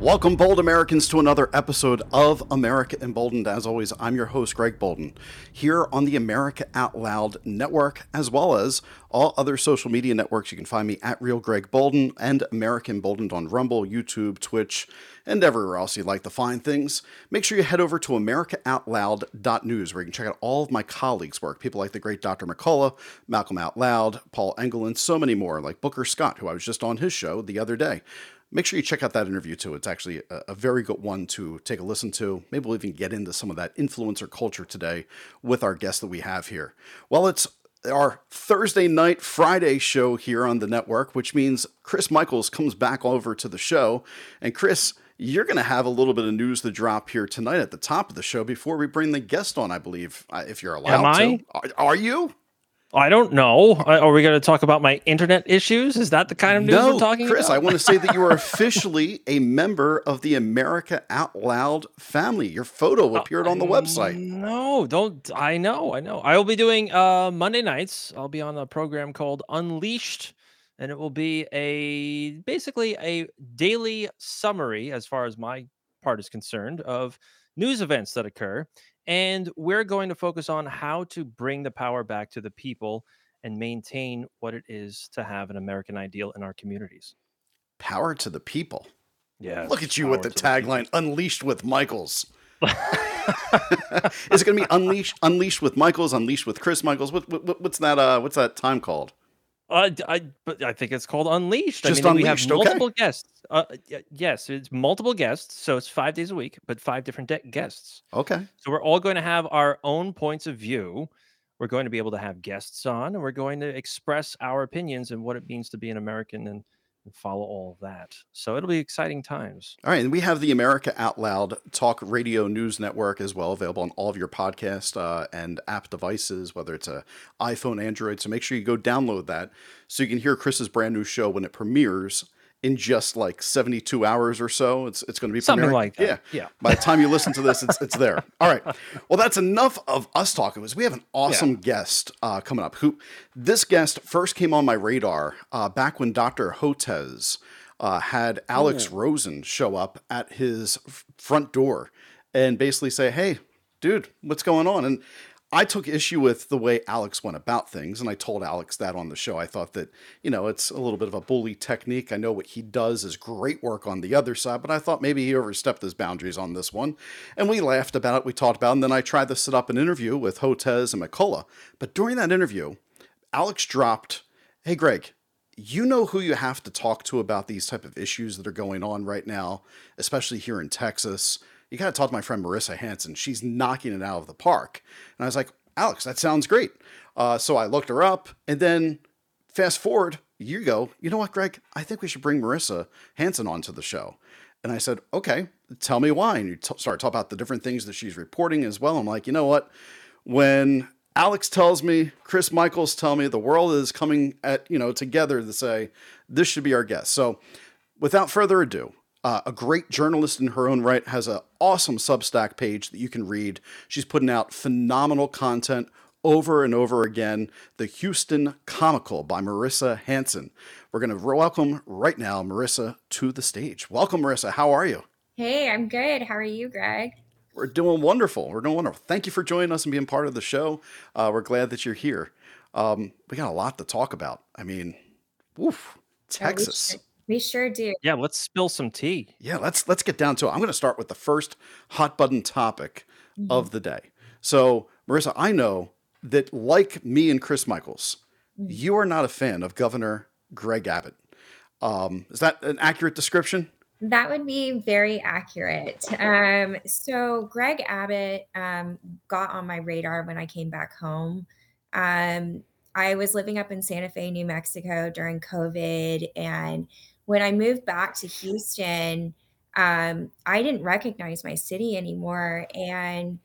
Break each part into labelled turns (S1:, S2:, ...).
S1: Welcome, bold Americans, to another episode of America Emboldened. As always, I'm your host, Greg Boulden, here on the America Out Loud network, as well as all other social media networks. You can find me at Real Greg Boulden and America Emboldened on Rumble, YouTube, Twitch, and everywhere else you'd like to find things. Make sure you head over to AmericaOutloud.news, where you can check out all of my colleagues' work. People like the great Dr. McCullough, Malcolm Out Loud, Paul Engel, and so many more, like Booker Scott, who I was just on his show the other day make sure you check out that interview too. It's actually a, a, very good one to take a listen to. Maybe we'll even get into some of that influencer culture today with our guest that we have here. Well, it's our Thursday night, Friday show here on the network, which means Chris Michaels comes back over to the show. And Chris, you're going to have a little bit of news to drop here tonight at the top of the show before we bring the guest on, I believe, uh, if you're allowed
S2: Am
S1: to. I? Are, are you?
S2: I don't know. Are we going to talk about my internet issues? Is that the kind of news
S1: no,
S2: we're talking
S1: Chris,
S2: about?
S1: Chris, I want to say that you are officially a member of the America Out Loud family. Your photo uh, appeared on the website.
S2: No, don't. I know. I know. I will be doing uh, Monday nights. I'll be on a program called Unleashed, and it will be a basically a daily summary, as far as my part is concerned, of news events that occur and we're going to focus on how to bring the power back to the people and maintain what it is to have an American ideal in our communities.
S1: Power to the people.
S2: Yeah.
S1: Look at you with the tagline the Unleashed with Michaels. is it going to be unleashed unleashed with Michaels, unleashed with Chris Michaels? What, what, what's that uh what's that time called?
S2: Uh, I but I think it's called Unleashed.
S1: Just
S2: I mean,
S1: Unleashed,
S2: we have multiple
S1: okay.
S2: guests. Uh, yes, it's multiple guests, so it's five days a week, but five different de- guests.
S1: Okay.
S2: So we're all going to have our own points of view. We're going to be able to have guests on, and we're going to express our opinions and what it means to be an American and and follow all of that. So it'll be exciting times.
S1: All right, and we have the America Out Loud Talk Radio News Network as well, available on all of your podcast uh, and app devices, whether it's a iPhone, Android. So make sure you go download that so you can hear Chris's brand new show when it premieres in just like 72 hours or so. It's it's going to be
S2: something
S1: premiering.
S2: like that.
S1: Yeah,
S2: yeah.
S1: By the time you listen to this, it's it's there. All right. Well, that's enough of us talking. Because we have an awesome yeah. guest uh, coming up. Who this guest first came on my radar uh, back when Dr. Hotez uh, had Alex Ooh. Rosen show up at his front door and basically say, "Hey, dude, what's going on?" And I took issue with the way Alex went about things, and I told Alex that on the show. I thought that, you know, it's a little bit of a bully technique. I know what he does is great work on the other side, but I thought maybe he overstepped his boundaries on this one. And we laughed about it, we talked about it, and then I tried to set up an interview with Hotez and McCullough. But during that interview, Alex dropped, Hey, Greg, you know who you have to talk to about these type of issues that are going on right now, especially here in Texas you got to talk to my friend Merissa Hansen. She's knocking it out of the park. And I was like, Alex, that sounds great. Uh, so I looked her up, and then fast forward, you go, you know what, Greg? I think we should bring Merissa Hansen onto the show. And I said, okay, tell me why. And you t- start talking about the different things that she's reporting as well. I'm like, you know what? When Alex tells me, Chris Michaels tell me, the world is coming at you know together to say this should be our guest. So, without further ado, uh, a great journalist in her own right, has an awesome Substack page that you can read. She's putting out phenomenal content over and over again. The Houston Comical by Merissa Hansen. We're going to welcome right now Merissa to the stage. Welcome, Merissa. How are you?
S3: Hey, I'm good. How are you, Greg?
S1: We're doing wonderful. We're doing wonderful. Thank you for joining us and being part of the show. Uh, we're glad that you're here. Um, we got a lot to talk about. I mean, woof, Texas.
S3: Oh, we sure do.
S2: Yeah, let's spill some tea.
S1: Yeah, let's let's get down to it. I'm going to start with the first hot button topic mm-hmm. of the day. So, Merissa, I know that like me and Chris Michaels, mm-hmm. you are not a fan of Governor Greg Abbott. Um, is that an accurate description?
S3: That would be very accurate. Um, so Greg Abbott um, got on my radar when I came back home. Um, I was living up in Santa Fe, New Mexico during COVID, and when I moved back to Houston, um, I didn't recognize my city anymore. And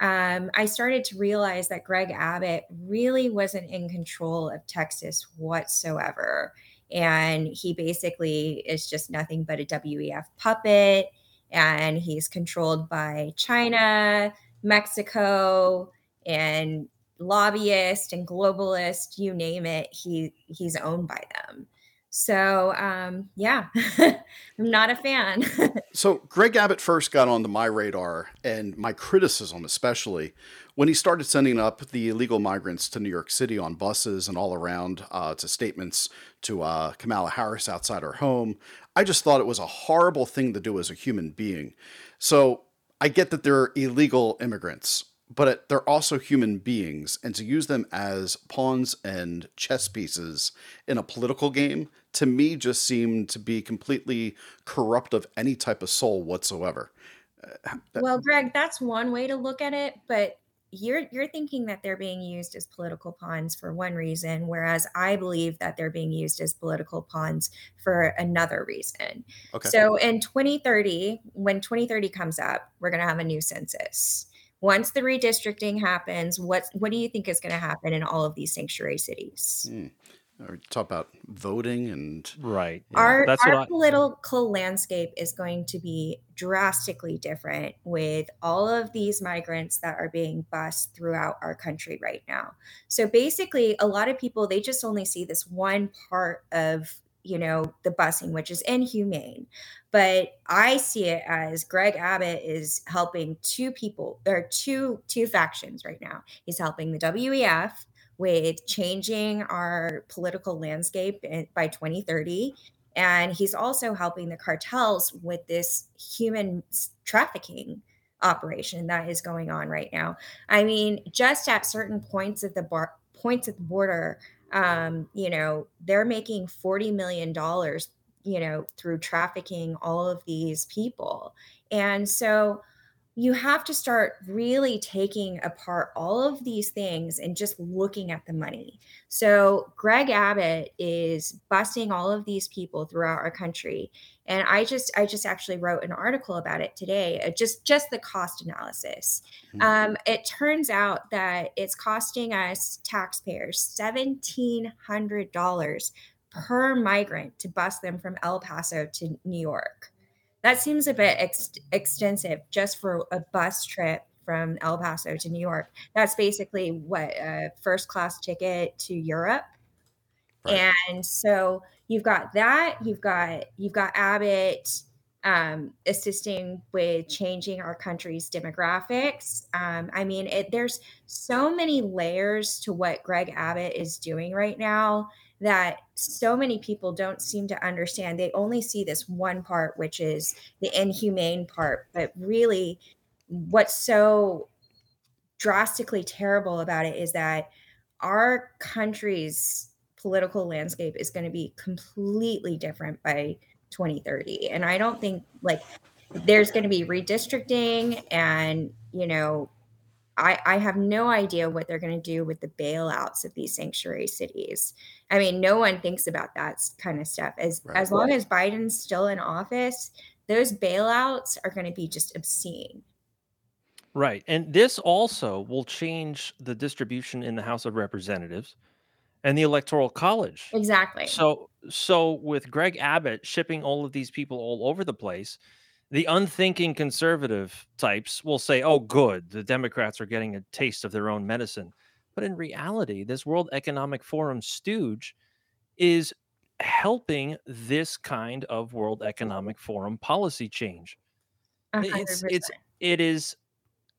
S3: um, I started to realize that Greg Abbott really wasn't in control of Texas whatsoever. And he basically is just nothing but a WEF puppet. And he's controlled by China, Mexico, and lobbyists and globalists, you name it, he he's owned by them. So um, yeah, I'm not a fan.
S1: so Greg Abbott first got onto my radar and my criticism, especially when he started sending up the illegal migrants to New York City on buses and all around uh, to statements to uh, Kamala Harris outside her home. I just thought it was a horrible thing to do as a human being. So I get that they're illegal immigrants but they're also human beings, and to use them as pawns and chess pieces in a political game to me just seemed to be completely corrupt of any type of soul whatsoever.
S3: Uh, well, Greg, that's one way to look at it, but you're you're thinking that they're being used as political pawns for one reason, whereas I believe that they're being used as political pawns for another reason. Okay. So in 2030, when 2030 comes up, we're going to have a new census once the redistricting happens, what what do you think is going to happen in all of these sanctuary cities?
S1: Mm. talk about voting and
S2: right.
S3: Yeah. Our, That's our political I... landscape is going to be drastically different with all of these migrants that are being bused throughout our country right now. So basically, a lot of people they just only see this one part of you know the busing which is inhumane. But i see it as greg abbott is helping two people are two two factions right now. He's helping the wef with changing our political landscape by 2030 and he's also helping the cartels with this human trafficking operation that is going on right now. I mean just at certain points of the bar points at the border um, you know, they're making $40 million, you know, through trafficking all of these people. And so you have to start really taking apart all of these things and just looking at the money. So Greg Abbott is busting all of these people throughout our country and I just I just actually wrote an article about it today, uh, just just the cost analysis. Mm-hmm. Um, it turns out that it's costing us taxpayers seventeen hundred dollars per migrant to bus them from El Paso to New York. That seems a bit ex- extensive just for a bus trip from El Paso to New York. That's basically what a first class ticket to Europe. Right. And so you've got that you've got you've got abbott um, assisting with changing our country's demographics um, i mean it, there's so many layers to what greg abbott is doing right now that so many people don't seem to understand. They only see this one part which is the inhumane part but really what's so drastically terrible about it is that our country's political landscape is going to be completely different by 2030 and i don't think like there's going to be redistricting and you know I, I have no idea what they're going to do with the bailouts of these sanctuary cities. I mean, no one thinks about that kind of stuff. As right. as long as Biden's still in office, those bailouts are going to be just obscene.
S2: Right. And this also will change the distribution in the House of Representatives and the electoral college.
S3: Exactly.
S2: So so with Greg Abbott shipping all of these people all over the place, the unthinking conservative types will say, "Oh good, the Democrats are getting a taste of their own medicine." But in reality, this World Economic Forum stooge is helping this kind of World Economic Forum policy change. 100%. It's it's it is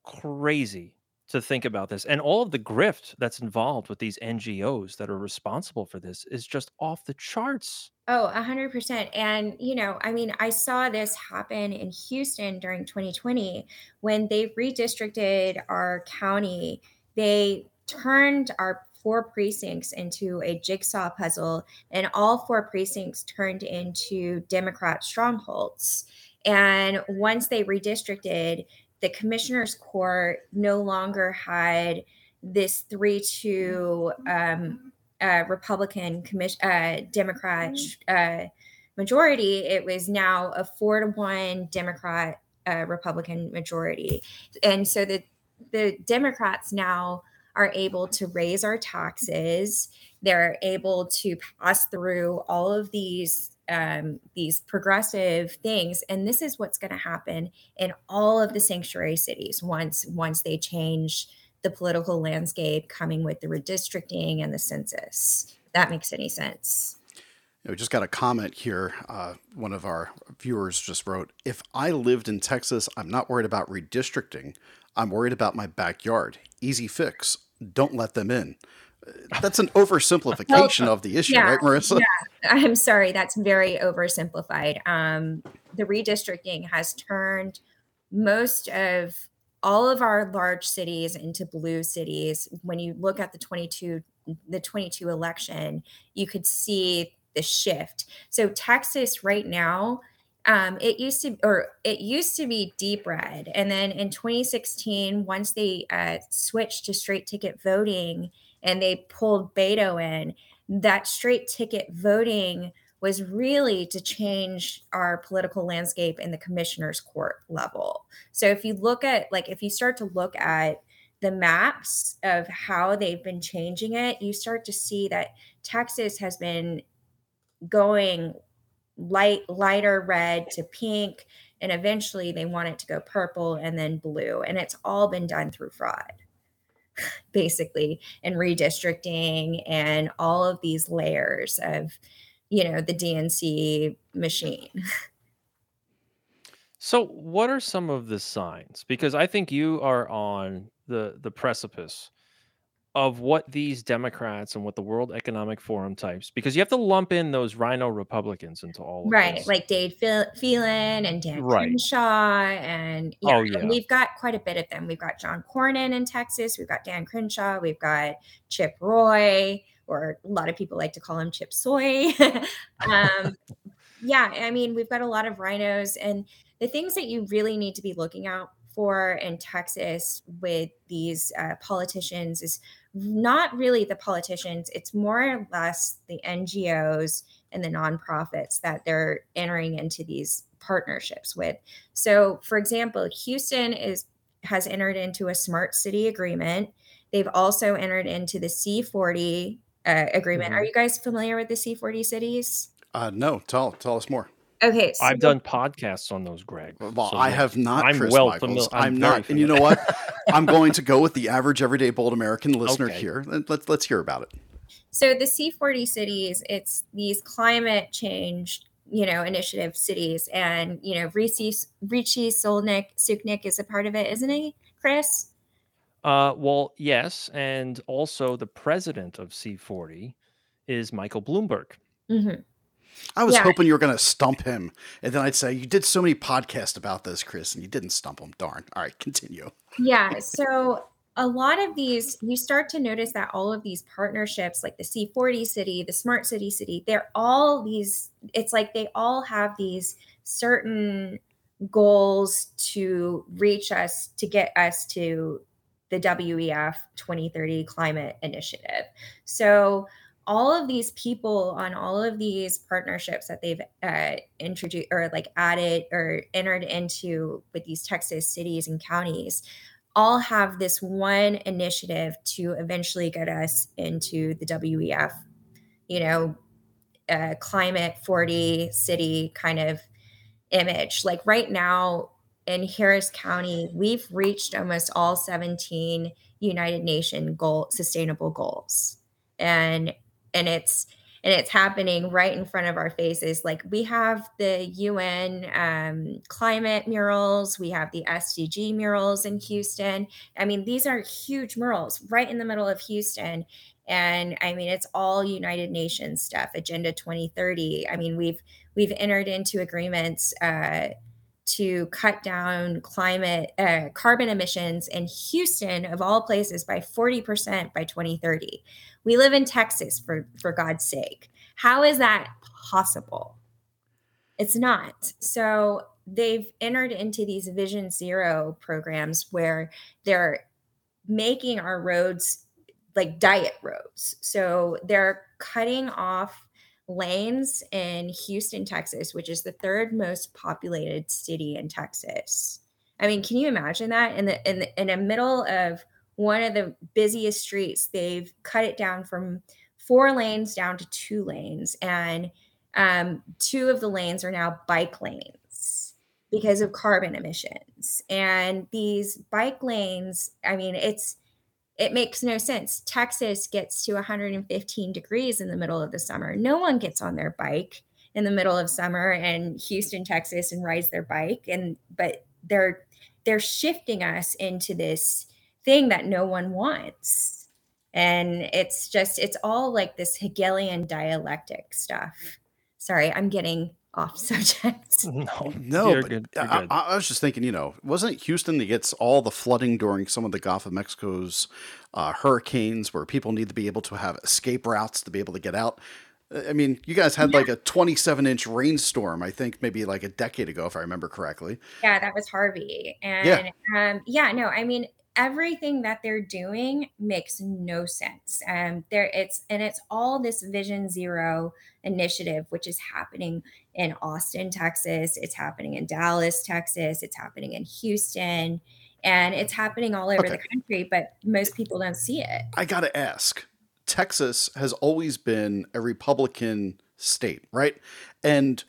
S2: crazy to think about this and all of the grift that's involved with these NGOs that are responsible for this is just off the charts.
S3: Oh, 100%. And, you know, I mean, I saw this happen in Houston during 2020 when they redistricted our county. They turned our four precincts into a jigsaw puzzle, and all four precincts turned into Democrat strongholds. And once they redistricted, the commissioner's court no longer had this three to um, uh, Republican commission uh, Democrat uh, majority. It was now a four to one Democrat uh, Republican majority, and so the the Democrats now are able to raise our taxes. They're able to pass through all of these um, these progressive things, and this is what's going to happen in all of the sanctuary cities once once they change the political landscape, coming with the redistricting and the census. That makes any sense.
S1: We just got a comment here. Uh, one of our viewers just wrote, If I lived in Texas, I'm not worried about redistricting. I'm worried about my backyard. Easy fix. Don't let them in. That's an oversimplification of the issue, yeah, right, Merissa?
S3: Yeah, I'm sorry. That's very oversimplified. Um, the redistricting has turned most of all of our large cities into blue cities. When you look at the 22 the 22 election, you could see the shift. So Texas right now, um, it used to or it used to be deep red, and then in 2016, once they uh, switched to straight ticket voting and they pulled Beto in, that straight ticket voting was really to change our political landscape in the commissioner's court level. So if you look at like if you start to look at the maps of how they've been changing it, you start to see that Texas has been going light lighter red to pink and eventually they want it to go purple and then blue and it's all been done through fraud basically and redistricting and all of these layers of you know the DNC machine.
S2: So what are some of the signs? Because i think you are on the the precipice of what these Democrats and what the World Economic Forum types, because you have to lump in those RINO Republicans into all
S3: right,
S2: this.
S3: like Dade Phelan and Dan right. Crenshaw, and yeah, oh, yeah. And we've got quite a bit of them. We've got John Cornyn in Texas, we've got Dan Crenshaw, we've got Chip Roy, or a lot of people like to call him Chip Soy. um, yeah, I mean, we've got a lot of rhinos, and the things that you really need to be looking out for in Texas with these uh, politicians is not really the politicians, it's more or less the NGOs and the nonprofits that they're entering into these partnerships with. So, for example, Houston is has entered into a smart city agreement. They've also entered into the C40 uh, agreement. Mm-hmm. Are you guys familiar with the C40 cities?
S1: Uh, no, tell tell us more.
S3: Okay,
S2: so I've done podcasts on those, Greg.
S1: Well, so I have not. I'm Chris well familiar. I'm, I'm not, familiar. and you know what? I'm going to go with the average, everyday, bold American listener okay. here. Let's let's hear about it.
S3: So the C40 cities, it's these climate change, you know, initiative cities, and you know, Rishi Rishi Solnick Suknick is a part of it, isn't he, Chris?
S2: Uh, well, yes, and also the president of C40 is Michael Bloomberg.
S3: Mm-hmm.
S1: I was yeah. hoping you were going to stump him. And then I'd say, You did so many podcasts about this, Chris, and you didn't stump him. Darn. All right, continue.
S3: Yeah. So a lot of these, you start to notice that all of these partnerships, like the C40 city, the smart city city, they're all these, it's like they all have these certain goals to reach us, to get us to the WEF 2030 climate initiative. So all of these people on all of these partnerships that they've uh, introduced or like added or entered into with these Texas cities and counties all have this one initiative to eventually get us into the WEF, you know, uh, climate 40 city kind of image. Like right now in Harris County, we've reached almost all 17 United Nation goal sustainable goals. And and it's and it's happening right in front of our faces. Like we have the UN um, climate murals, we have the SDG murals in Houston. I mean, these are huge murals right in the middle of Houston. And I mean, it's all United Nations stuff, Agenda 2030. I mean, we've we've entered into agreements uh, to cut down climate uh, carbon emissions in Houston, of all places, by 40% by 2030. We live in Texas, for, for God's sake. How is that possible? It's not. So they've entered into these Vision Zero programs where they're making our roads like diet roads. So they're cutting off lanes in Houston, Texas, which is the third most populated city in Texas. I mean, can you imagine that in the in the, in the middle of one of the busiest streets, they've cut it down from four lanes down to two lanes, and um, two of the lanes are now bike lanes because of carbon emissions. And these bike lanes, I mean, it's it makes no sense. Texas gets to 115 degrees in the middle of the summer. No one gets on their bike in the middle of summer in Houston, Texas and rides their bike and but they're they're shifting us into this thing that no one wants. And it's just it's all like this Hegelian dialectic stuff. Sorry, I'm getting off subject.
S2: No,
S1: No,
S2: you're
S1: but
S2: good. You're
S1: I,
S2: good.
S1: I I was just thinking, you know, wasn't it Houston that gets all the flooding during some of the Gulf of Mexico's uh, hurricanes where people need to be able to have escape routes to be able to get out? I mean, you guys had
S3: Yeah.
S1: like a 27 inch rainstorm, I think maybe like a decade ago, if I remember correctly.
S3: Yeah, that was Harvey.
S1: Yeah.
S3: And um, yeah, no, I mean everything that they're doing makes no sense. Um, there it's and it's all this Vision Zero initiative, which is happening in Austin, Texas. It's happening in Dallas, Texas. It's happening in Houston, and it's happening all over the country. But most people don't see it.
S1: I got to ask Texas has always been a Republican state, right? And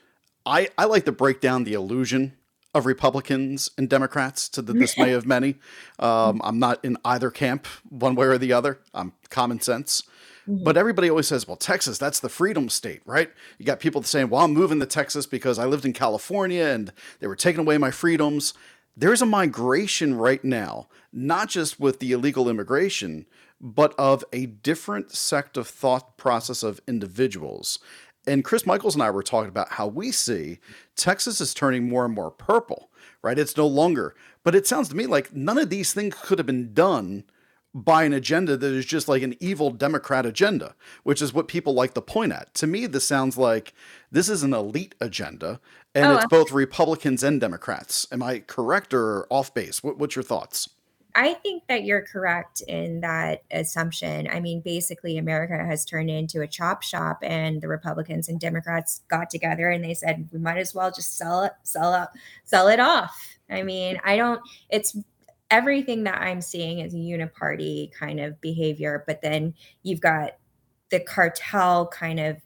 S1: I, I like to break down the illusion of Republicans and Democrats to the dismay of many. Um, I'm not in either camp, one way or the other. I'm common sense. But everybody always says, well, Texas, that's the freedom state, right? You got people saying, well, I'm moving to Texas because I lived in California and they were taking away my freedoms. There's a migration right now, not just with the illegal immigration, but of a different sect of thought process of individuals. And Chris Michaels and I were talking about how we see Texas is turning more and more purple, right? It's no longer, but it sounds to me like none of these things could have been done by an agenda that is just like an evil Democrat agenda, which is what people like to point at. To me, this sounds like this is an elite agenda, and
S3: Oh,
S1: it's both Republicans and Democrats. Am I correct or off base? What, what's your thoughts?
S3: I think that you're correct in that assumption. I mean, basically, America has turned into a chop shop, and the Republicans and Democrats got together and they said we might as well just sell it, sell it, sell it off. I mean, I don't. It's everything that I'm seeing is a uniparty kind of behavior, but then you've got the cartel kind of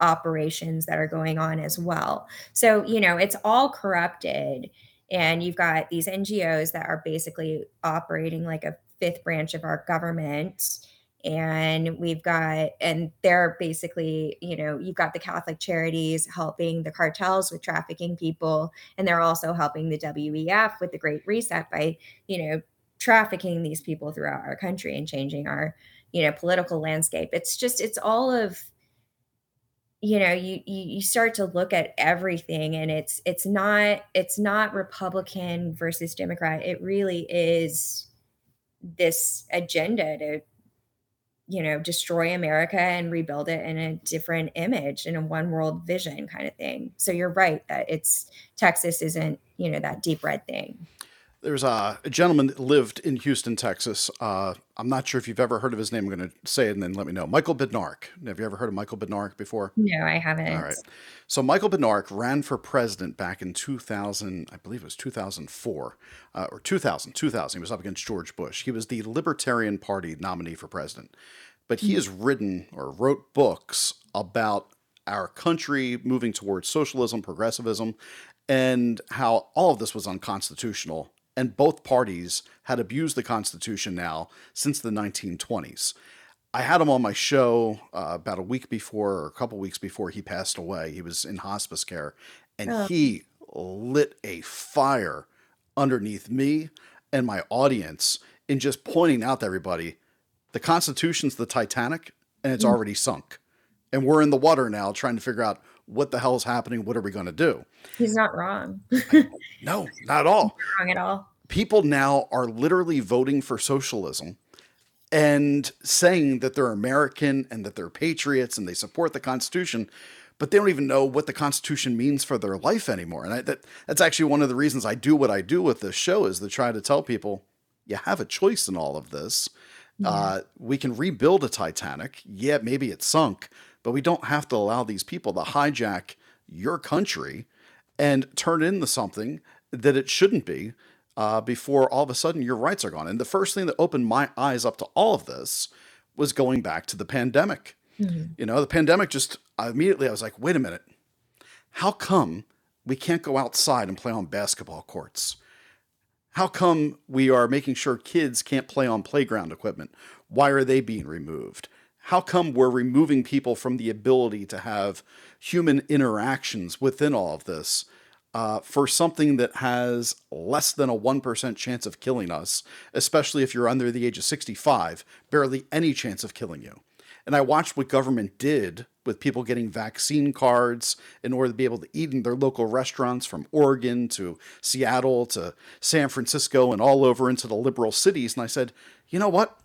S3: operations that are going on as well. So, you know, it's all corrupted and you've got these NGOs that are basically operating like a fifth branch of our government. And we've got and they're basically you know you've got the catholic charities helping the cartels with trafficking people. And they're also helping the wef with the great reset by you know trafficking these people throughout our country and changing our you know political landscape. It's just it's all of you know you, you start to look at everything and it's it's not it's not republican versus democrat. It really is this agenda to you know destroy america and rebuild it in a different image in a one world vision kind of thing. So you're right that it's texas isn't you know that deep red thing
S1: There's a, a gentleman that lived in Houston, Texas. Uh, I'm not sure if you've ever heard of his name. I'm going to say it and then let me know. Michael Badnarik. Have you ever heard of Michael Badnarik before?
S3: no i haven't
S1: All right. So Michael Badnarik ran for president back in 2000, I believe it was 2004, uh, or 2000, 2000. He was up against George Bush. He was the Libertarian Party nominee for president. But he has written or wrote books about our country moving towards socialism, progressivism, and how all of this was unconstitutional. And both parties had abused the Constitution now since the 1920s. I had him on my show uh, about a week before or a couple weeks before he passed away. He was in hospice care, and
S3: Oh.
S1: he lit a fire underneath me and my audience in just pointing out to everybody the Constitution's the Titanic and it's already sunk. And we're in the water now trying to figure out what the hell is happening. What are we going to do?
S3: he's not wrong
S1: No, not at all.
S3: wrong at all
S1: people now are literally voting for socialism and saying that they're American and that they're patriots and they support the Constitution, but they don't even know what the Constitution means for their life anymore. And I, that that's actually one of the reasons I do what I do with this show is to try to tell people you have a choice in all of this. Uh, we can rebuild a Titanic. Yeah, maybe it sunk, but we don't have to allow these people to hijack your country and turn it into something that it shouldn't be uh, before all of a sudden your rights are gone. And the first thing that opened my eyes up to all of this was going back to the pandemic. Mm-hmm. You know, the pandemic just immediately I was like, wait a minute, how come we can't go outside and play on basketball courts? How come we are making sure kids can't play on playground equipment? Why are they being removed? How come we're removing people from the ability to have human interactions within all of this? uh, for something that has less than a 1% chance of killing us, especially if you're under the age of 65, barely any chance of killing you. And I watched what government did with people getting vaccine cards in order to be able to eat in their local restaurants from Oregon to Seattle to San Francisco and all over into the liberal cities. And I said, you know what?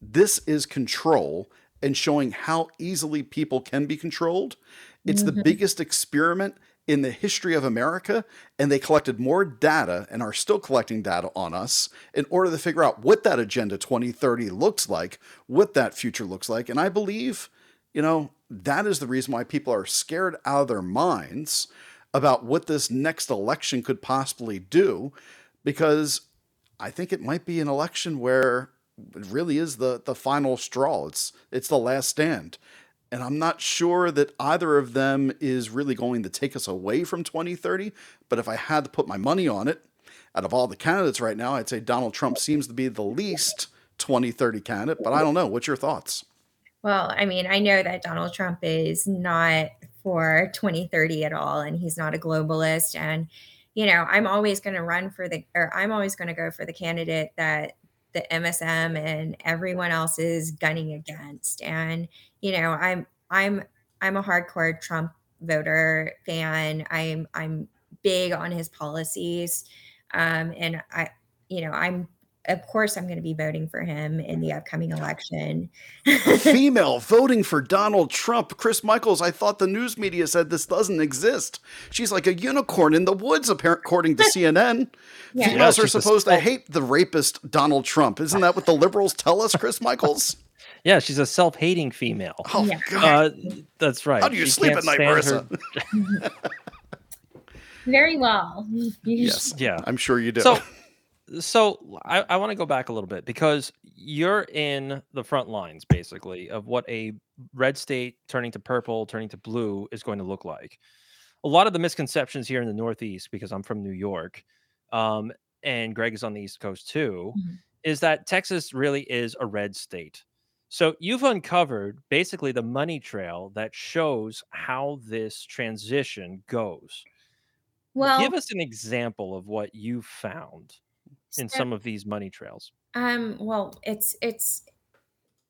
S1: This is control and showing how easily people can be controlled. It's mm-hmm. the biggest experiment in the history of America, and they collected more data and are still collecting data on us in order to figure out what that Agenda 2030 looks like, what that future looks like. And I believe, you know, that is the reason why people are scared out of their minds about what this next election could possibly do, because I think it might be an election where really is the the final straw. It's it's the last stand. And I'm not sure that either of them is really going to take us away from 2030. But if I had to put my money on it, out of all the candidates right now, I'd say Donald Trump seems to be the least 2030 candidate. But I don't know. What's your thoughts?
S3: Well, I mean, I know that Donald Trump is not for 2030 at all, and he's not a globalist. And, you know, I'm always going to run for the, or I'm always going to go for the candidate that the MSM and everyone else is gunning against. And you know, I'm I'm I'm a hardcore Trump voter fan. I'm I'm big on his policies, um, and I you know I'm of course I'm going to be voting for him in the upcoming election.
S1: Female voting for Donald Trump. Chris Michaels, I thought the news media said this doesn't exist. She's like a unicorn in the woods, according to CNN. Yeah. Females yeah, are supposed to hate the rapist Donald Trump. Isn't that what the liberals tell us, Chris Michaels?
S2: Yeah, she's a self-hating female.
S1: Oh yeah. God,
S2: uh, that's right.
S1: How do you she sleep at night, Merissa?
S3: Her... Very well.
S1: yes. Yeah, I'm sure you do.
S2: So, so I, I want to go back a little bit because you're in the front lines basically of what a red state turning to purple, turning to blue is going to look like. A lot of the misconceptions here in the Northeast, because I'm from New York, um, and Greg is on the East Coast too, mm-hmm. is that Texas really is a red state. So you've uncovered basically the money trail that shows how this transition goes. Well, give us an example of what you found in some of these money trails.
S3: Um, well, it's it's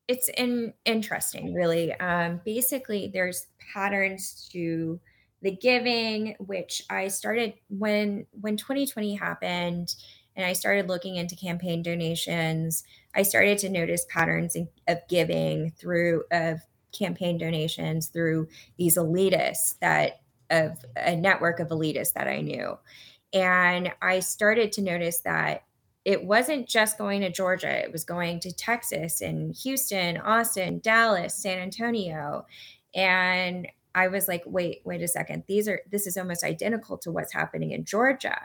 S3: it's in, interesting, really. Um, basically, there's patterns to the giving, which I started when when 2020 happened, and I started looking into campaign donations. I started to notice patterns of giving through of campaign donations through these elitists that of a network of elitists that I knew. And I started to notice that it wasn't just going to Georgia, it was going to Texas and Houston, Austin, Dallas, San Antonio. And I was like, wait, wait a second. These are this is almost identical to what's happening in Georgia.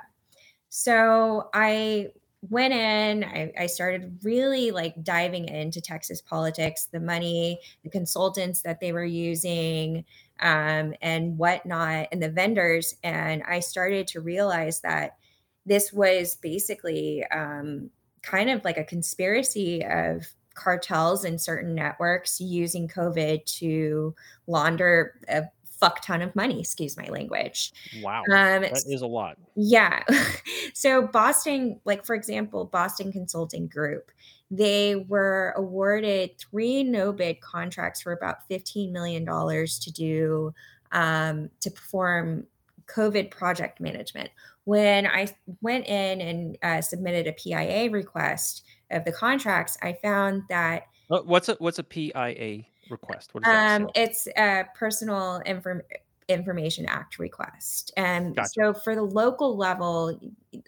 S3: So I went in, I, I, started really like diving into Texas politics, the money, the consultants that they were using, um, and whatnot, and the vendors. And I started to realize that this was basically um, kind of like a conspiracy of cartels and certain networks using COVID to launder a fuck ton of money. Excuse my language.
S2: Wow, um, that is a lot.
S3: Yeah. so Boston, like for example, Boston Consulting Group, they were awarded three no bid contracts for about fifteen million dollars to do um, to perform COVID project management. When I went in and uh, submitted a PIA request of the contracts, I found that.
S2: What's a what's a PIA? request?
S3: What is that? Um, it's a personal inform- information act request. And gotcha. so for the local level,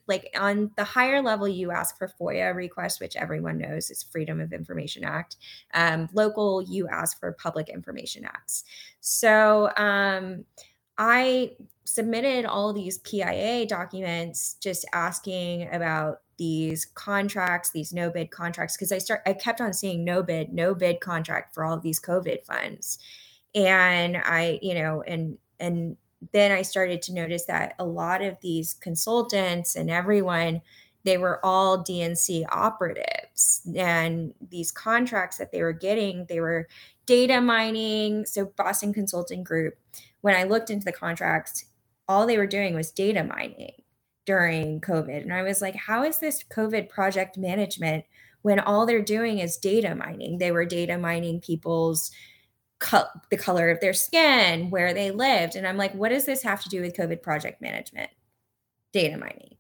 S3: like on the higher level, you ask for FOIA request, which everyone knows is Freedom of Information Act. Um, local, you ask for Public Information Acts. So um, I submitted all these PIA documents just asking about these contracts, these no bid contracts, because I start I kept on seeing no bid, no bid contract for all of these COVID funds. And I, you know, and and then I started to notice that a lot of these consultants and everyone, they were all DNC operatives. And these contracts that they were getting, they were data mining. So Boston Consulting Group, when I looked into the contracts, all they were doing was data mining during COVID. And I was like, how is this COVID project management when all they're doing is data mining? They were data mining people's co- the color of their skin, where they lived. And I'm like, what does this have to do with COVID project management? Data mining.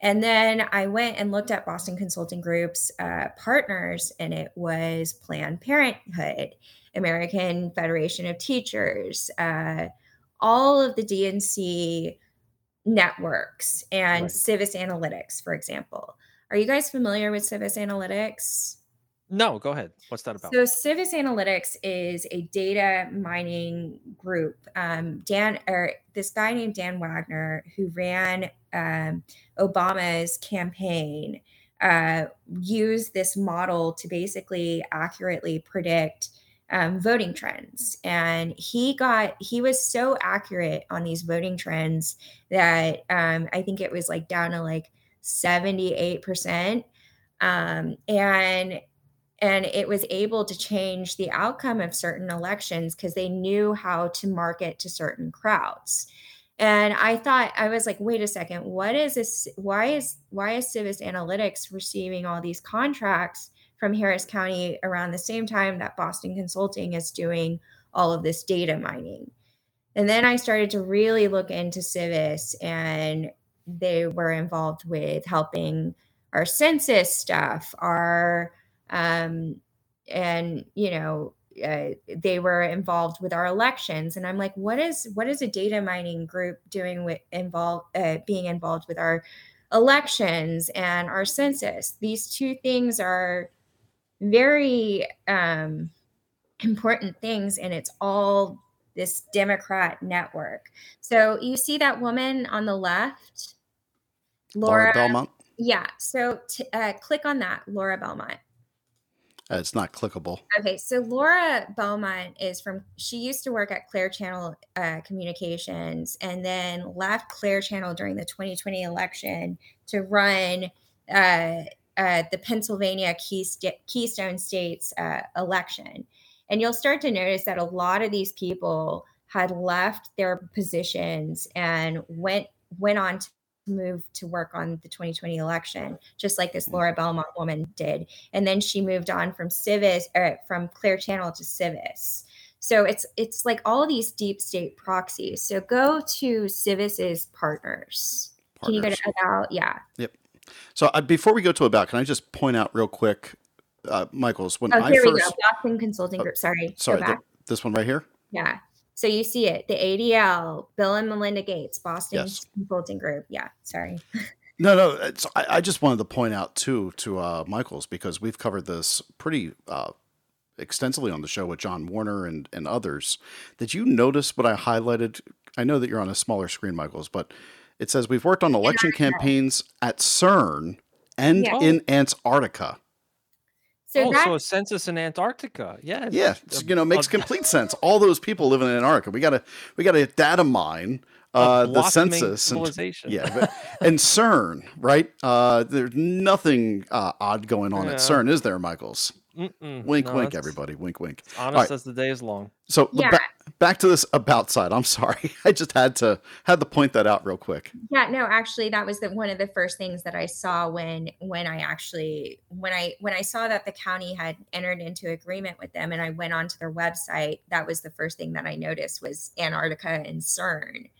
S3: And then I went and looked at Boston Consulting Group's uh, partners, and it was Planned Parenthood, American Federation of Teachers, uh, all of the DNC networks and right. Civis Analytics, for example. Are you guys familiar with Civis Analytics?
S2: No, go ahead. What's that about?
S3: So, Civis Analytics is a data mining group. Um, Dan, or this guy named Dan Wagner, who ran um, Obama's campaign, uh, used this model to basically accurately predict um, voting trends. And he got, he was so accurate on these voting trends that um, I think it was like down to like 78%. Um, and and it was able to change the outcome of certain elections because they knew how to market to certain crowds and i thought i was like wait a second what is this why is why is civis analytics receiving all these contracts from Harris County around the same time that Boston Consulting is doing all of this data mining. And then I started to really look into Civis, and they were involved with helping our census stuff, our, um, and, you know, uh, they were involved with our elections and i'm like what is what is a data mining group doing with involved uh, being involved with our elections and our census these two things are very um, important things, and it's all this Democrat network. So you see that woman on the left,
S1: Laura, Laura Belmont.
S3: Yeah. So t- uh, click on that, Laura Belmont.
S1: Uh, it's not clickable.
S3: Okay, so Laura Belmont is from. She used to work at Clear Channel uh, Communications, and then left Clear Channel during the 2020 election to run uh, uh, the Pennsylvania Keystone States uh, election. And you'll start to notice that a lot of these people had left their positions and went went on to move to work on the 2020 election, just like this Laura Belmont woman did. And then she moved on from Civis, or er, from Clear Channel to Civis. So it's it's like all these deep state proxies. So go to Civis's partners. partners. Can you go to about yeah?
S1: Yep. So uh, before we go to about, can I just point out real quick, uh, Michaels, when
S3: oh,
S1: I first,
S3: we go. Boston Consulting oh, Group. Sorry.
S1: Sorry, the, this one right here.
S3: Yeah. So you see it, the ADL, Bill and Melinda Gates, Boston yes. Consulting Group. Yeah. Sorry.
S1: No, no. I, I, just wanted to point out too to uh, Michaels because we've covered this pretty uh, extensively on the show with John Warner and and others. Did you notice what I highlighted? I know that you're on a smaller screen, Michaels, but it says we've worked on election campaigns at CERN and yeah. in Antarctica.
S2: So, oh, so a census in Antarctica. Yeah.
S1: Yeah. you know, makes complete sense. All those people live in Antarctica. We gotta we gotta data mine uh, the census
S2: and,
S1: yeah but, and cern right uh, there's nothing uh, odd going on yeah. at cern is there michaels Mm-mm. Wink, no, wink, everybody. Wink, wink.
S2: Honest right. as the day is long.
S1: So yeah. ba- back to this about side. I'm sorry. I just had to had to point that out real quick.
S3: Yeah, no, actually, that was the, one of the first things that I saw when when I actually when I when I saw that the county had entered into agreement with them, and I went onto their website. That was the first thing that I noticed was Antarctica and CERN.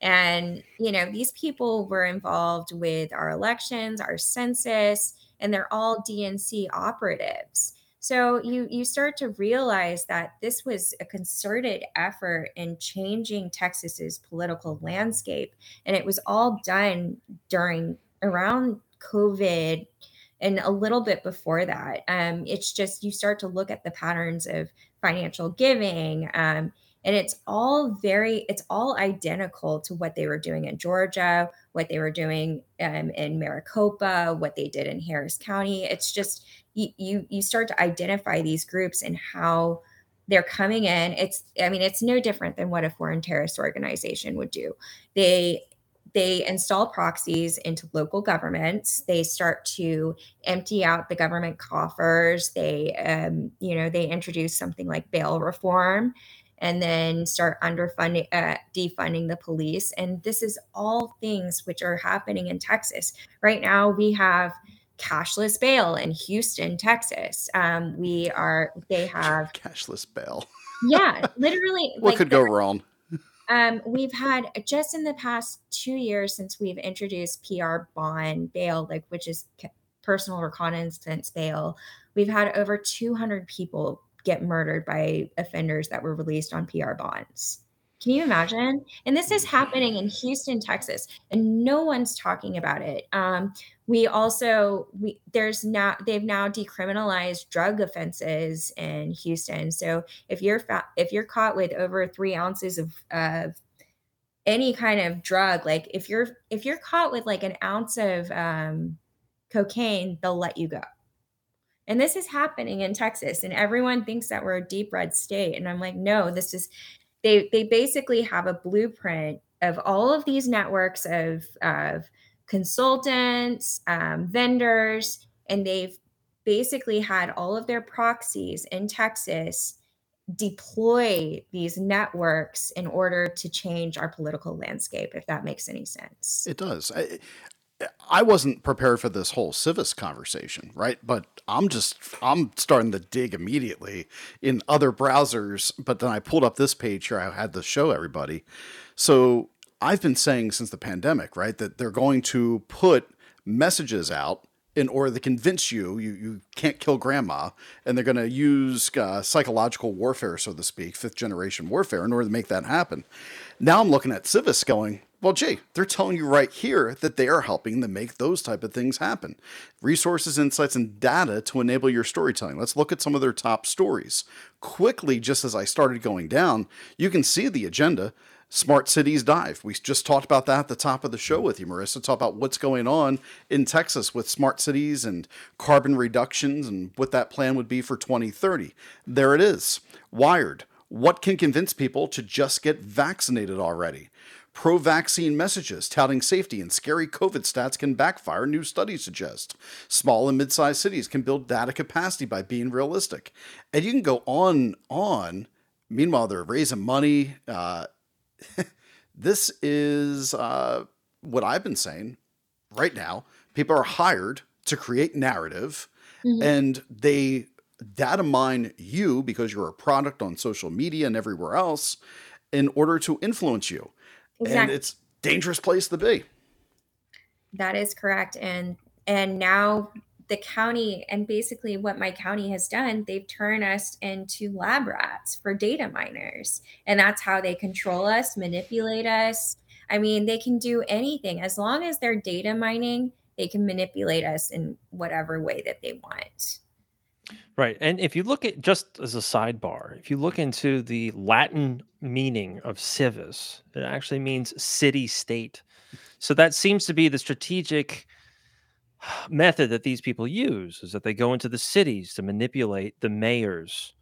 S3: And you know, these people were involved with our elections, our census, and they're all DNC operatives. So you you start to realize that this was a concerted effort in changing Texas's political landscape, and it was all done during around COVID and a little bit before that. Um, it's just you start to look at the patterns of financial giving. Um, and it's all very it's all identical to what they were doing in georgia what they were doing um, in maricopa what they did in harris county it's just you, you start to identify these groups and how they're coming in. It's i mean it's no different than what a foreign terrorist organization would do. They they install proxies into local governments. They start to empty out the government coffers. They um, you know they introduce something like bail reform and then start underfunding uh, defunding the police. And this is all things which are happening in texas. Right now we have cashless bail in houston texas. Um, we are they have
S1: cashless bail.
S3: Yeah literally
S1: what like could go wrong?
S3: Um, we've had just in the past two years since we've introduced PR bond bail, like which is personal recognizance bail, we've had over 200 people get murdered by offenders that were released on PR bonds. Can you imagine? And this is happening in Houston, Texas, and no one's talking about it. Um, we also we there's now they've now decriminalized drug offenses in Houston. So if you're fa- if you're caught with over three ounces of of any kind of drug, like if you're if you're caught with like an ounce of um, cocaine, they'll let you go. And this is happening in Texas, and everyone thinks that we're a deep red state. And I'm like, no, this is they they basically have a blueprint of all of these networks of of consultants, um, vendors, and they've basically had all of their proxies in Texas deploy these networks in order to change our political landscape, if that makes any sense.
S1: It does. I, I wasn't prepared for this whole Civis conversation, right? But I'm just I'm starting to dig immediately in other browsers. But then I pulled up this page here. I had to show everybody. So I've been saying since the pandemic, right, that they're going to put messages out in order to convince you you, you can't kill grandma, and they're going to use uh, psychological warfare, so to speak, fifth generation warfare, in order to make that happen. Now I'm looking at Civis going, well, Jay, they're telling you right here that they are helping to make those type of things happen. Resources, insights, and data to enable your storytelling. Let's look at some of their top stories. Quickly, just as I started going down, you can see the agenda. Smart Cities Dive. We just talked about that at the top of the show with you, Merissa. Talk about what's going on in Texas with smart cities and carbon reductions and what that plan would be for 2030. There it is. Wired. What can convince people to just get vaccinated already? Pro vaccine messages touting safety and scary COVID stats can backfire, new studies suggest. Small and mid sized cities can build data capacity by being realistic. And you can go on, on. Meanwhile, they're raising money. Uh, this is uh, what I've been saying right now. People are hired to create narrative mm-hmm. and they data mine you because you're a product on social media and everywhere else in order to influence you. Exactly. And it's dangerous place to be.
S3: That is correct. And and now the county and basically what my county has done, they've turned us into lab rats for data miners. And that's how they control us, manipulate us. I mean, they can do anything as long as they're data mining, they can manipulate us in whatever way that they want.
S2: Right. And if you look at just as a sidebar, if you look into the Latin meaning of civis, it actually means city state. So that seems to be the strategic method that these people use is that they go into the cities to manipulate the mayors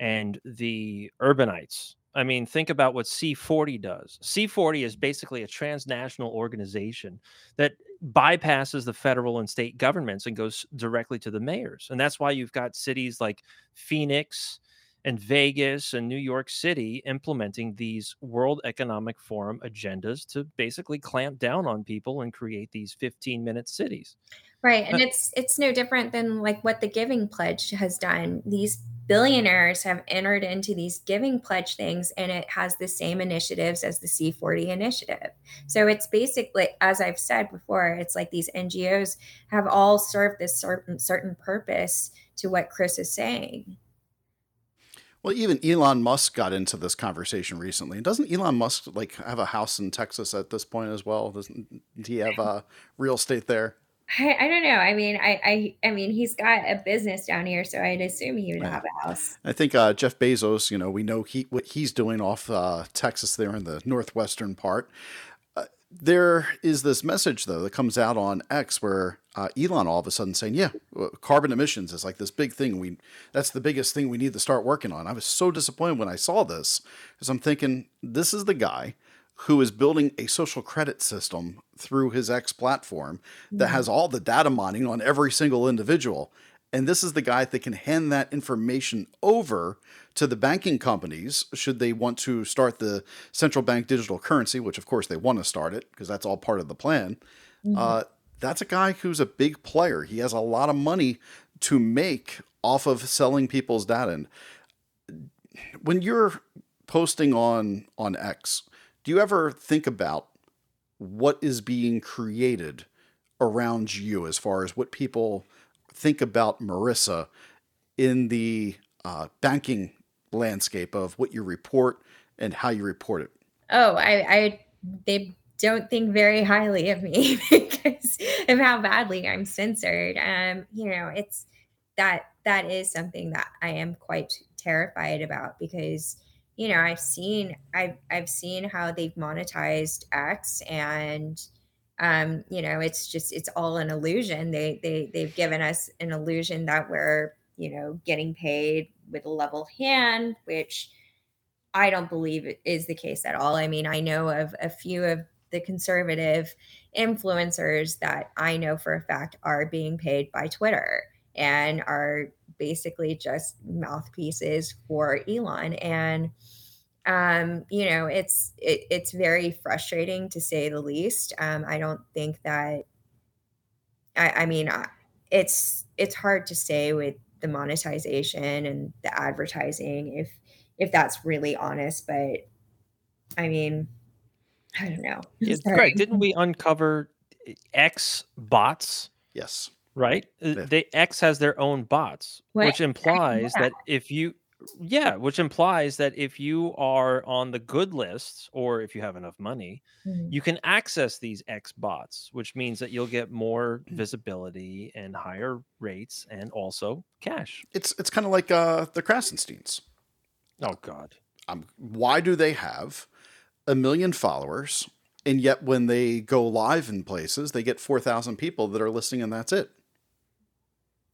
S2: and the urbanites. I mean, think about what C40 does. C40 is basically a transnational organization that bypasses the federal and state governments and goes directly to the mayors. And that's why you've got cities like Phoenix and Vegas and New York City implementing these World Economic Forum agendas to basically clamp down on people and create these 15 minute cities.
S3: Right. And uh, it's it's no different than like what the Giving Pledge has done. These billionaires have entered into these giving pledge things and it has the same initiatives as the C40 initiative. So it's basically as I've said before, it's like these NGOs have all served this certain certain purpose to what Chris is saying.
S1: Well, even Elon Musk got into this conversation recently. And doesn't Elon Musk like have a house in Texas at this point as well? Doesn't he have uh, real estate there?
S3: I, I don't know. I mean, I, I I mean, he's got a business down here, so I'd assume he would
S1: Right.
S3: have a house.
S1: I think uh, Jeff Bezos, you know, we know he what he's doing off uh, Texas there in the northwestern part. Uh, there is this message though that comes out on X where uh, Elon all of a sudden saying, "Yeah, carbon emissions is like this big thing. We that's the biggest thing we need to start working on." I was so disappointed when I saw this because I'm thinking this is the guy who is building a social credit system through his X platform that
S3: Mhm.
S1: has all the data mining on every single individual. And this is the guy that can hand that information over to the banking companies should they want to start the central bank digital currency, which of course they want to start it because that's all part of the plan.
S3: Mhm.
S1: Uh, that's a guy who's a big player. He has a lot of money to make off of selling people's data. And when you're posting on on X, do you ever think about what is being created around you as far as what people think about Merissa in the uh, banking landscape of what you report and how you report it?
S3: Oh, I, I they don't think very highly of me because of how badly I'm censored. Um, you know, it's that that is something that I am quite terrified about because you know I've seen I've I've seen how they've monetized X and um, you know it's just it's all an illusion. They they they've given us an illusion that we're you know getting paid with a level hand, which I don't believe is the case at all. I mean, I know of a few of the conservative influencers that I know for a fact are being paid by Twitter and are basically just mouthpieces for Elon. And um, you know, it's it, it's very frustrating to say the least. Um, I don't think that. I, I mean, it's it's hard to say with the monetization and the advertising if if that's really honest. But I mean, I don't know.
S2: Yeah,
S3: Sorry.
S2: Greg, didn't we uncover X bots?
S1: Yes.
S2: Right? Uh,
S1: Yeah.
S2: They X has their own bots,
S3: What?
S2: which
S3: I didn't
S2: implies that if you yeah, which implies that if you are on the good lists or if you have enough money,
S3: Mhm.
S2: you can access these X bots, which means that you'll get more visibility and higher rates and also cash.
S1: It's it's kind of like uh, the Krassensteins.
S2: Oh God.
S1: Um, why do they have a million followers, and yet when they go live in places, they get four thousand people that are listening, and that's it?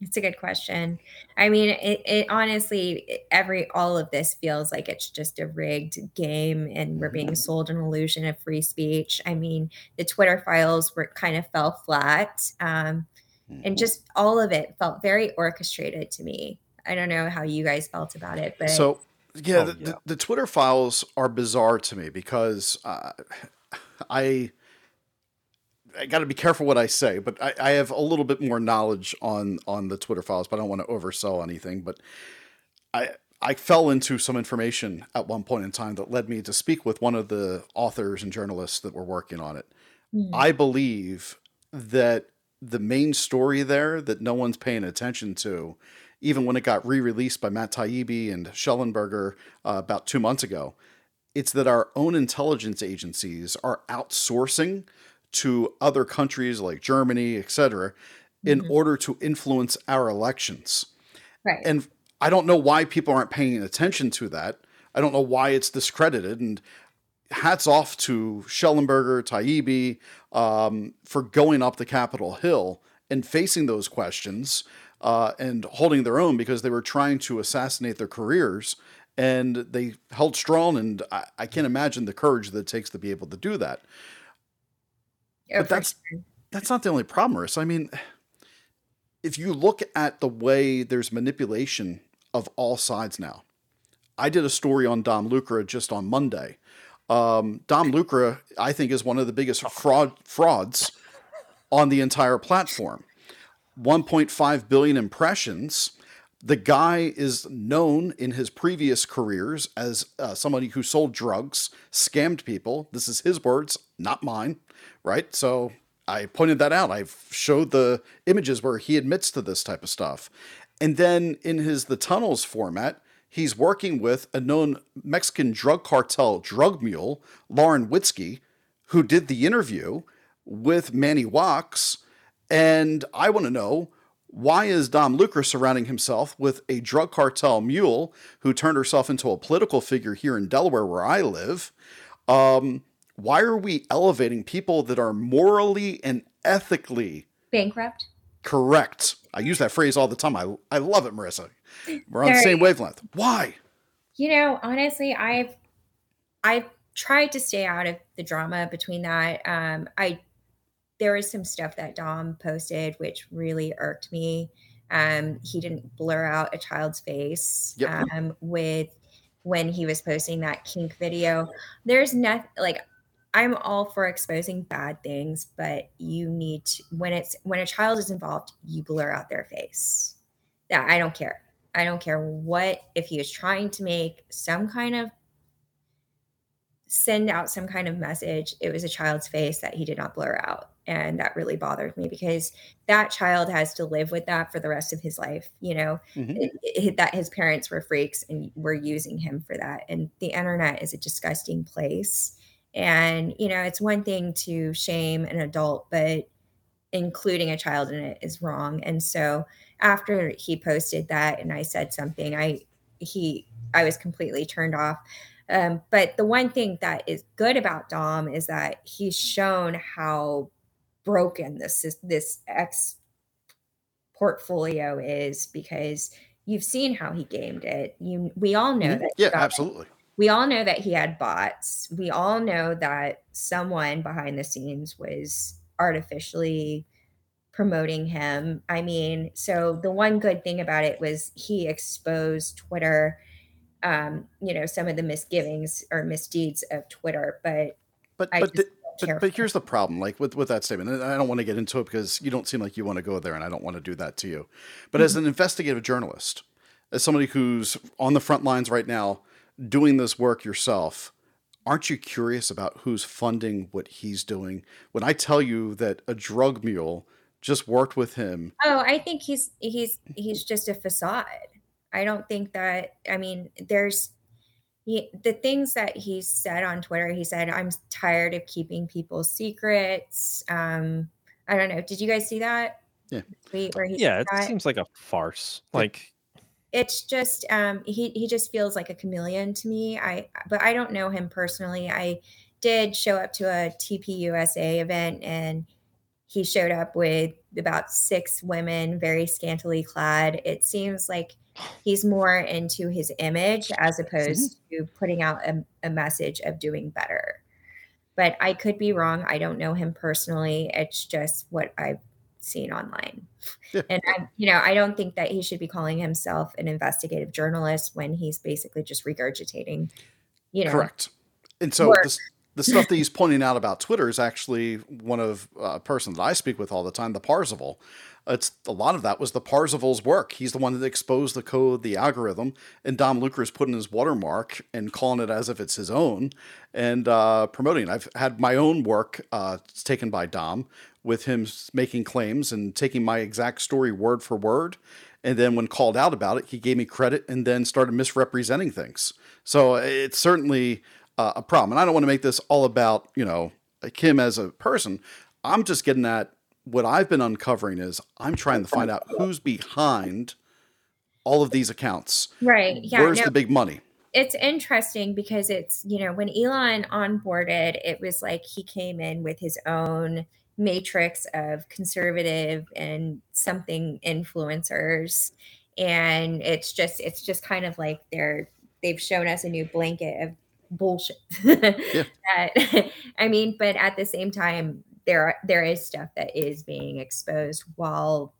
S3: It's a good question. I mean, it, it honestly, it- every all of this feels like it's just a rigged game, and we're being sold an illusion of free speech. I mean, the Twitter files were kind of fell flat, um, and just all of it felt very orchestrated to me. I don't know how you guys felt about it, but
S1: So yeah,
S2: Oh,
S1: the,
S2: yeah.
S1: The, the Twitter files are bizarre to me because uh, I I got to be careful what I say, but I, I have a little bit more knowledge on on the Twitter files, but I don't want to oversell anything. But I I fell into some information at one point in time that led me to speak with one of the authors and journalists that were working on it.
S3: Mhm.
S1: I believe that the main story there that no one's paying attention to, even when it got re-released by Matt Taibbi and Shellenberger uh, about two months ago, it's that our own intelligence agencies are outsourcing to other countries like Germany, et cetera, in
S3: Mhm.
S1: order to influence our elections.
S3: right.
S1: And I don't know why people aren't paying attention to that. I don't know why it's discredited. And hats off to Shellenberger, Taibbi, um, for going up the Capitol Hill and facing those questions uh, and holding their own because they were trying to assassinate their careers. And they held strong. And I, I can't imagine the courage that it takes to be able to do that.
S3: Oh,
S1: but that's-
S3: sure.
S1: That's not the only problem, Merissa. I mean, if you look at the way there's manipulation of all sides now, I did a story on Dom Lucre just on Monday. Um, Dom Lucre, I think, is one of the biggest fraud frauds on the entire platform. 1.5 billion impressions. The guy is known in his previous careers as uh, somebody who sold drugs, scammed people. This is his words, not mine, right? So I pointed that out. I've showed the images where he admits to this type of stuff. And then in his The Tunnels format, he's working with a known Mexican drug cartel drug mule, Lauren Witzke, who did the interview with Manny Wax And I want to know why is Dom Lucre surrounding himself with a drug cartel mule who turned herself into a political figure here in Delaware, where I live? Um, why are we elevating people that are morally and ethically
S3: bankrupt?
S1: Correct. I use that phrase all the time. I I love it, Merissa. We're on the same wavelength. Why?
S3: You know, honestly, I've I've tried to stay out of the drama between that. Um, I there was some stuff that Dom posted which really irked me. Um, he didn't blur out a child's face yep. um, with when he was posting that kink video. There's nothing like I'm all for exposing bad things, but you need to when it's when a child is involved, you blur out their face. Yeah, I don't care. I don't care what if he is trying to make some kind of send out some kind of message. It was a child's face that he did not blur out. And that really bothered me because that child has to live with that for the rest of his life. You know, mm-hmm. it, it, that his parents were freaks and were using him for that. And the internet is a disgusting place. And, you know, it's one thing to shame an adult, but including a child in it is wrong. And so after he posted that and I said something, I, he, I was completely turned off. Um, but the one thing that is good about Dom is that he's shown how broken this is, this ex portfolio is because you've seen how he gamed it. You we all know mm-hmm. that.
S1: Yeah, absolutely.
S3: We all know that he had bots. We all know that someone behind the scenes was artificially promoting him. I mean, so the one good thing about it was he exposed Twitter um, you know, some of the misgivings or misdeeds of Twitter. But
S1: but but, the, but, but here's the problem, like with with that statement, and I don't want to get into it because you don't seem like you want to go there, and I don't want to do that to you. But mm-hmm. as an investigative journalist, as somebody who's on the front lines right now doing this work yourself, aren't you curious about who's funding what he's doing? When I tell you that a drug mule just worked with him.
S3: Oh, I think he's he's he's just a facade. I don't think that, I mean, there's he, the things that he said on Twitter. He said, I'm tired of keeping people's secrets. Um, I don't know. Did you guys see that?
S1: Yeah.
S2: Tweet where he yeah, it that? seems like a farce. Like,
S3: it's just um he he just feels like a chameleon to me. I but i don't know him personally. I did show up to a tpusa event and he showed up with about six women very scantily clad. It seems like he's more into his image as opposed mm-hmm. to putting out a, a, message of doing better. But i could be wrong. I don't know him personally. It's just what i've seen online. And i you know i don't think that he should be calling himself an investigative journalist when he's basically just regurgitating you know
S1: correct. And so this, the stuff that he's pointing out about Twitter is actually one of uh, a person that I speak with all the time, the Parzival. It's a lot of that was the Parzival's work. He's the one that exposed the code, the algorithm, and Dom Lucre is putting his watermark and calling it as if it's his own and uh, promoting. I've had my own work uh, taken by Dom with him making claims and taking my exact story word for word. And then when called out about it, he gave me credit and then started misrepresenting things. So it's certainly uh, a problem. And I don't want to make this all about, you know, Kim as a person. I'm just getting at what I've been uncovering is I'm trying to find out who's behind all of these accounts.
S3: Right. Yeah.
S1: Where's no, the big money?
S3: It's interesting because it's, you know, when Elon onboarded, it was like he came in with his own matrix of conservative and something influencers. And it's just, it's just kind of like they're, they've shown us a new blanket of bullshit. yeah. that, I mean, but at the same time, there are, there is stuff that is being exposed while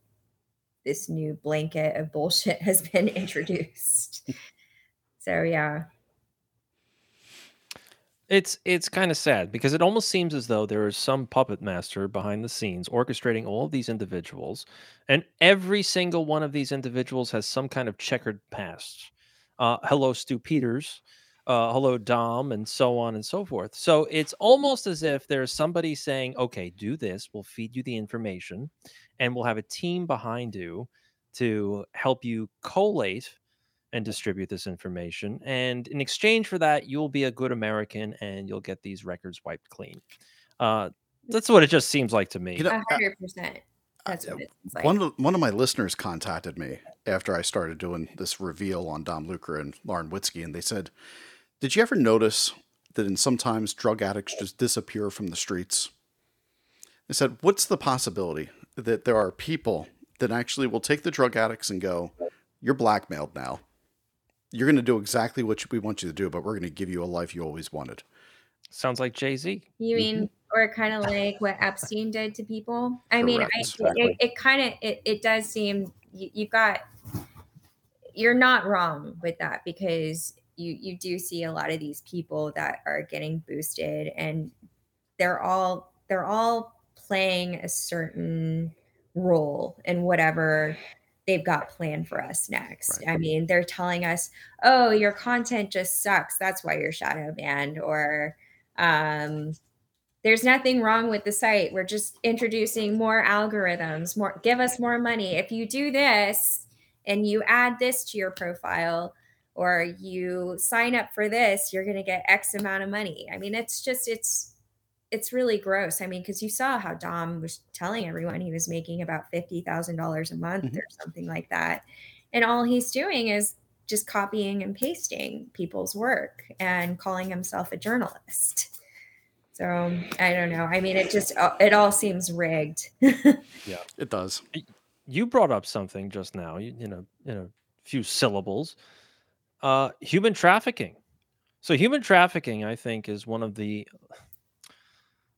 S3: this new blanket of bullshit has been introduced. so yeah.
S2: It's it's kind of sad because it almost seems as though there is some puppet master behind the scenes orchestrating all of these individuals, and every single one of these individuals has some kind of checkered past. Uh, hello, Stu Peters uh, hello dom and so on and so forth. So it's almost as if there's somebody saying okay do this we'll feed you the information and we'll have a team behind you to help you collate and distribute this information and in exchange for that you'll be a good american and you'll get these records wiped clean. Uh, that's what it just seems like to me.
S3: You know, 100% That's what it seems like.
S1: One of one of my listeners contacted me after I started doing this reveal on Dom Lucre and Lauren Witzke, and they said, "Did you ever notice that in sometimes drug addicts just disappear from the streets?" I said, "What's the possibility that there are people that actually will take the drug addicts and go, you're blackmailed now. You're going to do exactly what we want you to do, but we're going to give you a life you always wanted."
S2: Sounds like Jay Z.
S3: You mean, mm-hmm. or kind of like what Epstein did to people? I mean, I,
S1: Correct.
S3: it, it kind of it, it does seem you, you've got you're not wrong with that because you you do see a lot of these people that are getting boosted and they're all they're all playing a certain role in whatever they've got planned for us next.
S1: Right.
S3: I mean, they're telling us, "Oh, your content just sucks. That's why you're shadow banned," or um, "There's nothing wrong with the site. We're just introducing more algorithms. More, give us more money. If you do this and you add this to your profile." Or you sign up for this, you're going to get X amount of money. I mean, it's just, it's, it's really gross. I mean, because you saw how Dom was telling everyone he was making about fifty thousand dollars a month
S1: Mhm.
S3: or something like that, and all he's doing is just copying and pasting people's work and calling himself a journalist. So I don't know. I mean, it just it all seems rigged.
S1: Yeah, it does.
S2: You brought up something just now, you, in a in a few syllables. Uh, human trafficking. So human trafficking, I think, is one of the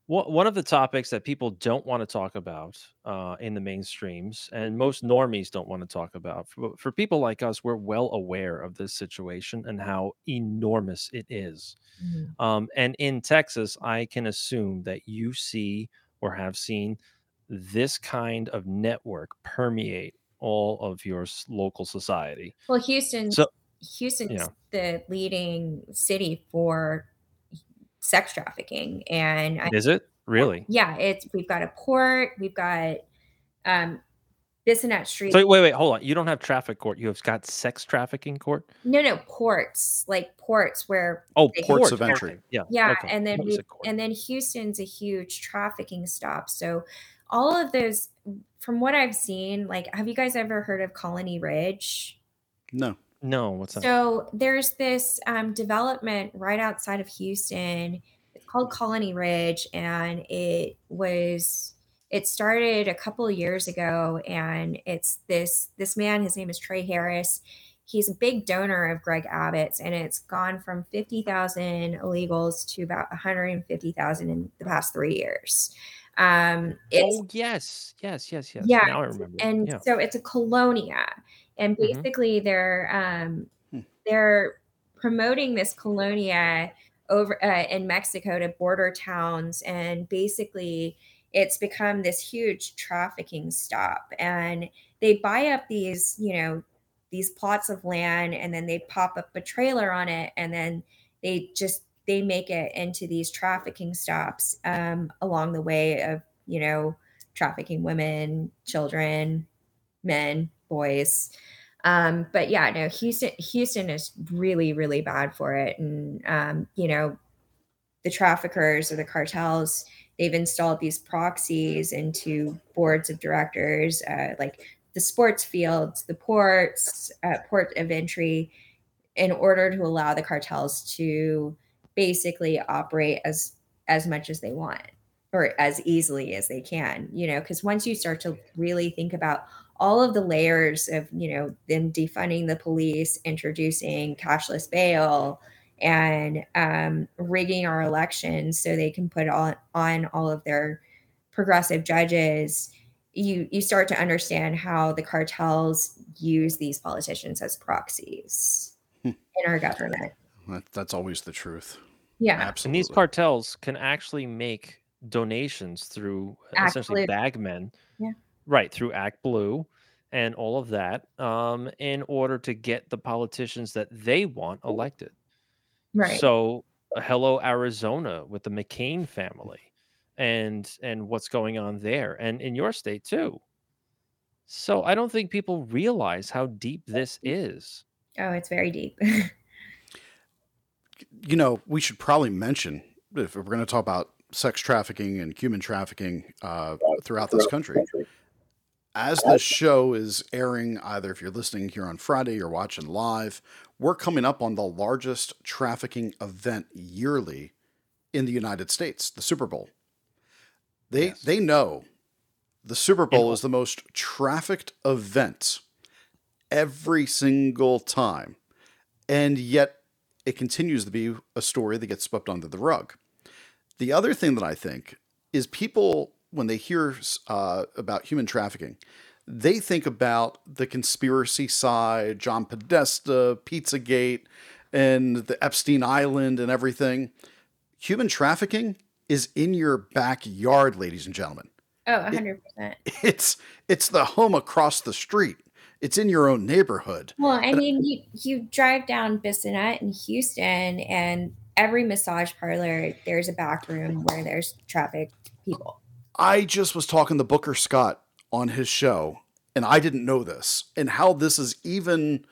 S2: one one of the topics that people don't want to talk about uh, in the mainstreams, and most normies don't want to talk about. For, for people like us, we're well aware of this situation and how enormous it is. Um, and in Texas, I can assume that you see or have seen this kind of network permeate all of your local society.
S3: Well, Houston,
S2: So-
S3: Houston's
S2: Yeah.
S3: the leading city for sex trafficking, and I
S2: Is it really?
S3: yeah, it's we've got a port, we've got um Bissonnet Street.
S2: So wait, wait, hold on. You don't have traffic court. You have got sex trafficking court.
S3: no, no, ports, like ports where
S2: Oh,
S1: Ports of entry.
S2: Okay, Yeah.
S3: yeah,
S2: okay.
S3: and then we, and then Houston's a huge trafficking stop. So all of those from what I've seen, like have you guys ever heard of Colony Ridge?
S1: No.
S2: No, what's that?
S3: So there's this um, development right outside of Houston. It's called Colony Ridge, and it was it started a couple of years ago. And it's this this man. His name is Trey Harris. He's a big donor of Greg Abbott's, and it's gone from fifty thousand illegals to about one hundred and fifty thousand in the past three years. Um, it's
S2: oh yes, yes, yes, yes.
S3: Yeah,
S2: Now I remember.
S3: and
S2: yeah.
S3: so it's a colonia and
S2: Mhm.
S3: basically they're um
S1: Hmm.
S3: they're promoting this colonia over uh, in mexico to border towns and basically it's become this huge trafficking stop and they buy up these you know these plots of land and then they pop up a trailer on it and then they just they make it into these trafficking stops um, along the way of you know trafficking women children men boys um, but yeah no houston houston is really really bad for it. And um, you know the traffickers or the cartels they've installed these proxies into boards of directors uh, like the sports fields the ports uh, port of entry in order to allow the cartels to basically operate as as much as they want or as easily as they can you know because once you start to really think about all of the layers of you know them defunding the police introducing cashless bail and um, rigging our elections so they can put on on all of their progressive judges you you start to understand how the cartels use these politicians as proxies
S1: Hmm.
S3: in our government
S1: That, that's always the truth.
S3: yeah
S1: Absolutely.
S2: And these cartels can actually make donations through uh, essentially
S3: Blue.
S2: bagmen.
S3: Yeah.
S2: Right, through Act Blue and all of that, um, in order to get the politicians that they want elected.
S3: right
S2: So, uh, hello Arizona with the McCain family and and what's going on there and in your state too. So, I don't think people realize how deep this is.
S3: oh it's very deep
S1: you know, we should probably mention if we're going to talk about sex trafficking and human trafficking uh, throughout this country, as the show is airing, either if you're listening here on Friday or watching live, we're coming up on the largest trafficking event yearly in the United States, the Super Bowl. They
S2: Yes.
S1: they know the Super Bowl is the most trafficked event every single time. And yet it continues to be a story that gets swept under the rug. The other thing that I think is people, when they hear uh, about human trafficking, they think about the conspiracy side, John Podesta, Pizzagate, and the Epstein Island and everything. Human trafficking is in your backyard, ladies and gentlemen.
S3: Oh,
S1: It,
S3: 100%.
S1: it's it's the home across the street. It's in your own neighborhood.
S3: Well, I mean, you you drive down Bissonnet in Houston, and every massage parlor, there's a back room where there's trafficked people.
S1: I just was talking to Booker Scott on his show, and I didn't know this, and how this is even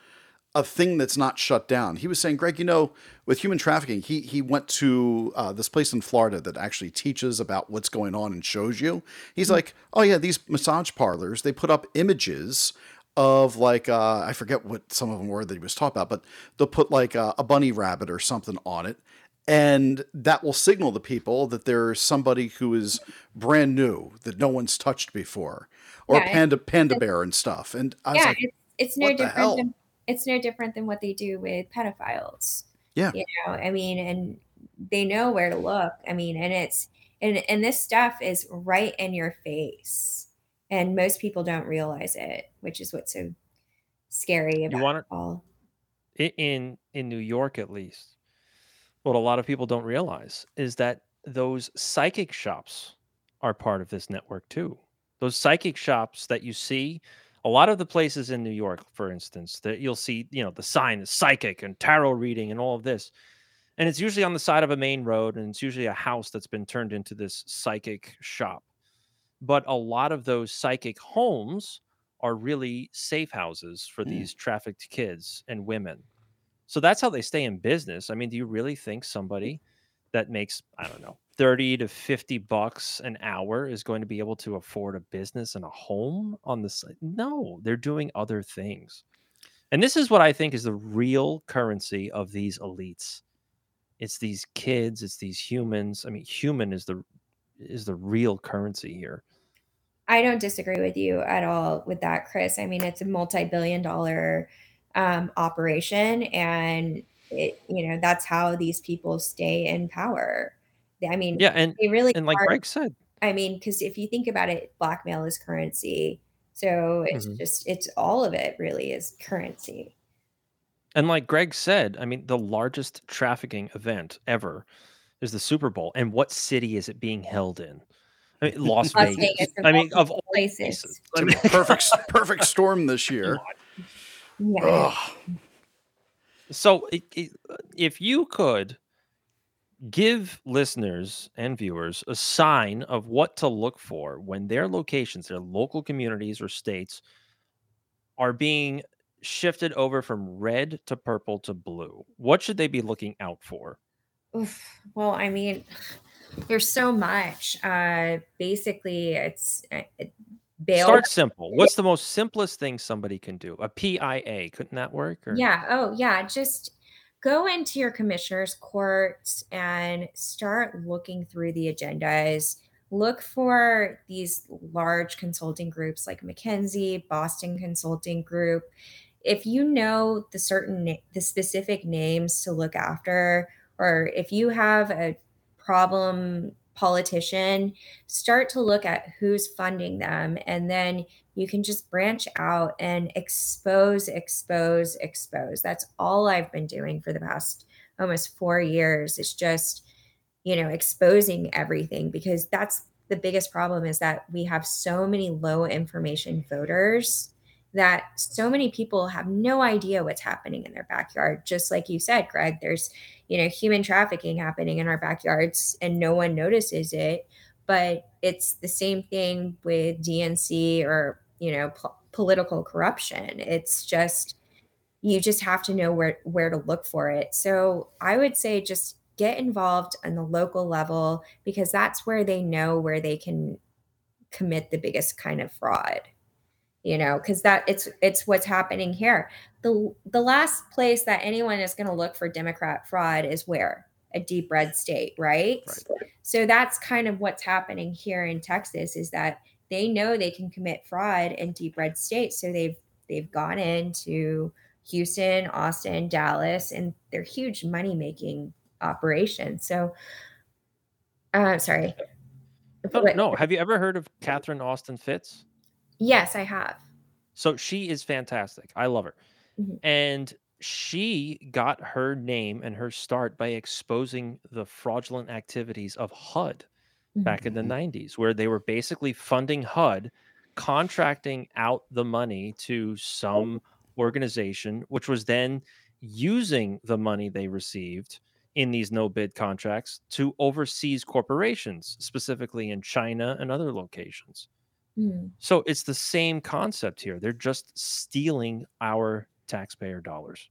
S1: a thing that's not shut down. He was saying, Greg, you know, with human trafficking, he he went to uh, this place in Florida that actually teaches about what's going on and shows you. He's like, oh yeah, these massage parlors they put up images of like uh, I forget what some of them were that he was talking about, but they'll put like a, a bunny rabbit or something on it, and that will signal to people that there's somebody who is brand new that no one's touched before, or
S3: Yeah,
S1: panda panda bear and stuff. And I was
S3: yeah,
S1: like,
S3: it's it's no
S1: what the
S3: different
S1: hell?
S3: than it's no different than what they do with pedophiles.
S1: Yeah.
S3: You know, I mean, and they know where to look. I mean, and it's and and this stuff is right in your face, and most people don't realize it, which is what's so scary
S2: You
S3: about
S2: want
S3: it all.
S2: in in New York at least. What a lot of people don't realize is that those psychic shops are part of this network too. Those psychic shops that you see, a lot of the places in New York, for instance, that you'll see, you know, the sign is psychic and tarot reading and all of this. And it's usually on the side of a main road and it's usually a house that's been turned into this psychic shop. But a lot of those psychic homes are really safe houses for
S1: Mm.
S2: these trafficked kids and women. So that's how they stay in business. I mean, do you really think mm. somebody that makes, I don't know, 30 to 50 bucks an hour is going to be able to afford a business and a home on the side? No, they're doing other things. And this is what I think is the real currency of these elites. It's these kids, it's these humans. I mean, human is the is the real currency here.
S3: I don't disagree with you at all with that, Chris. I mean, it's a multi-billion dollar um, operation, and it, you know, that's how these people stay in power. I mean,
S2: Yeah, and
S3: they really
S2: and like
S3: are.
S2: Greg said,
S3: I mean, because if you think about it, blackmail is currency. So it's
S2: Mhm.
S3: just, it's all of it really is currency.
S2: and like Greg said, I mean, the largest trafficking event ever is the Super Bowl. And what city is it being held in? I mean, Las
S3: Las
S2: Vegas.
S3: Vegas
S2: I mean, of all
S3: places.
S2: places.
S1: It's
S2: I
S1: a
S2: mean,
S1: perfect perfect storm this year.
S2: On.
S3: Yeah.
S1: Ugh.
S2: So, i- i- if you could give listeners and viewers a sign of what to look for when their locations, their local communities or states are being shifted over from red to purple to blue, what should they be looking out for?
S3: Oof. Well, I mean, there's so much. Uh, basically, it's uh, it- bail.
S2: Start simple. What's the most simplest thing somebody can do? A PIA, couldn't that work? Or
S3: Yeah. Oh, yeah. Just go into your commissioner's courts and start looking through the agendas. Look for these large consulting groups like McKinsey, Boston Consulting Group. If you know the certain the specific names to look after, or if you have a problem politician, start to look at who's funding them, and then you can just branch out and expose, expose, expose. That's all I've been doing for the past almost four years. It's just, you know, exposing everything because that's the biggest problem is that we have so many low information voters that so many people have no idea what's happening in their backyard. Just like you said, Greg, there's, you know, human trafficking happening in our backyards and no one notices it. But it's the same thing with DNC or you know po- political corruption it's just you just have to know where where to look for it so i would say just get involved on the local level because that's where they know where they can commit the biggest kind of fraud you know, because that it's it's what's happening here. The the last place that anyone is going to look for Democrat fraud is where a deep red state, right? right? So that's kind of what's happening here in Texas is that they know they can commit fraud in deep red states, so they've they've gone into Houston, Austin, Dallas, and they're huge money making operations. So, uh, sorry.
S2: Oh, no, have you ever heard of Catherine Austin Fitts?
S3: Yes, I have.
S2: So she is fantastic. I love her. Mm-hmm. And she got her name and her start by exposing the fraudulent activities of HUD mm-hmm. back in the 90s, mm-hmm. where they were basically funding HUD, contracting out the money to some organization, which was then using the money they received in these no bid contracts to overseas corporations, specifically in China and other locations. Mm. So it's the same concept here. They're just stealing our taxpayer dollars.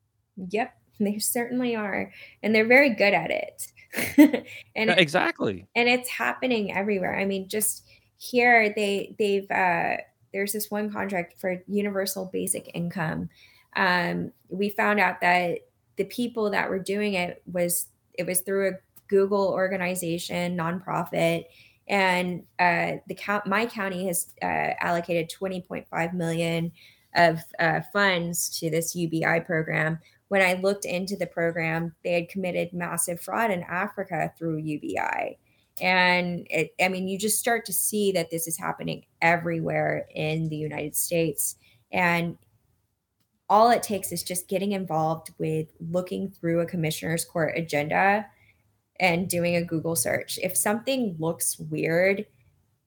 S3: Yep, they certainly are. And they're very good at it.
S2: and exactly.
S3: And it's happening everywhere. I mean, just here they they've uh there's this one contract for universal basic income. Um, we found out that the people that were doing it was it was through a Google organization, nonprofit, and uh, the count, my county has uh, allocated 20.5 million of uh, funds to this UBI program. When I looked into the program, they had committed massive fraud in Africa through UBI. And it, I mean, you just start to see that this is happening everywhere in the United States. And all it takes is just getting involved with looking through a commissioner's court agenda and doing a Google search. If something looks weird,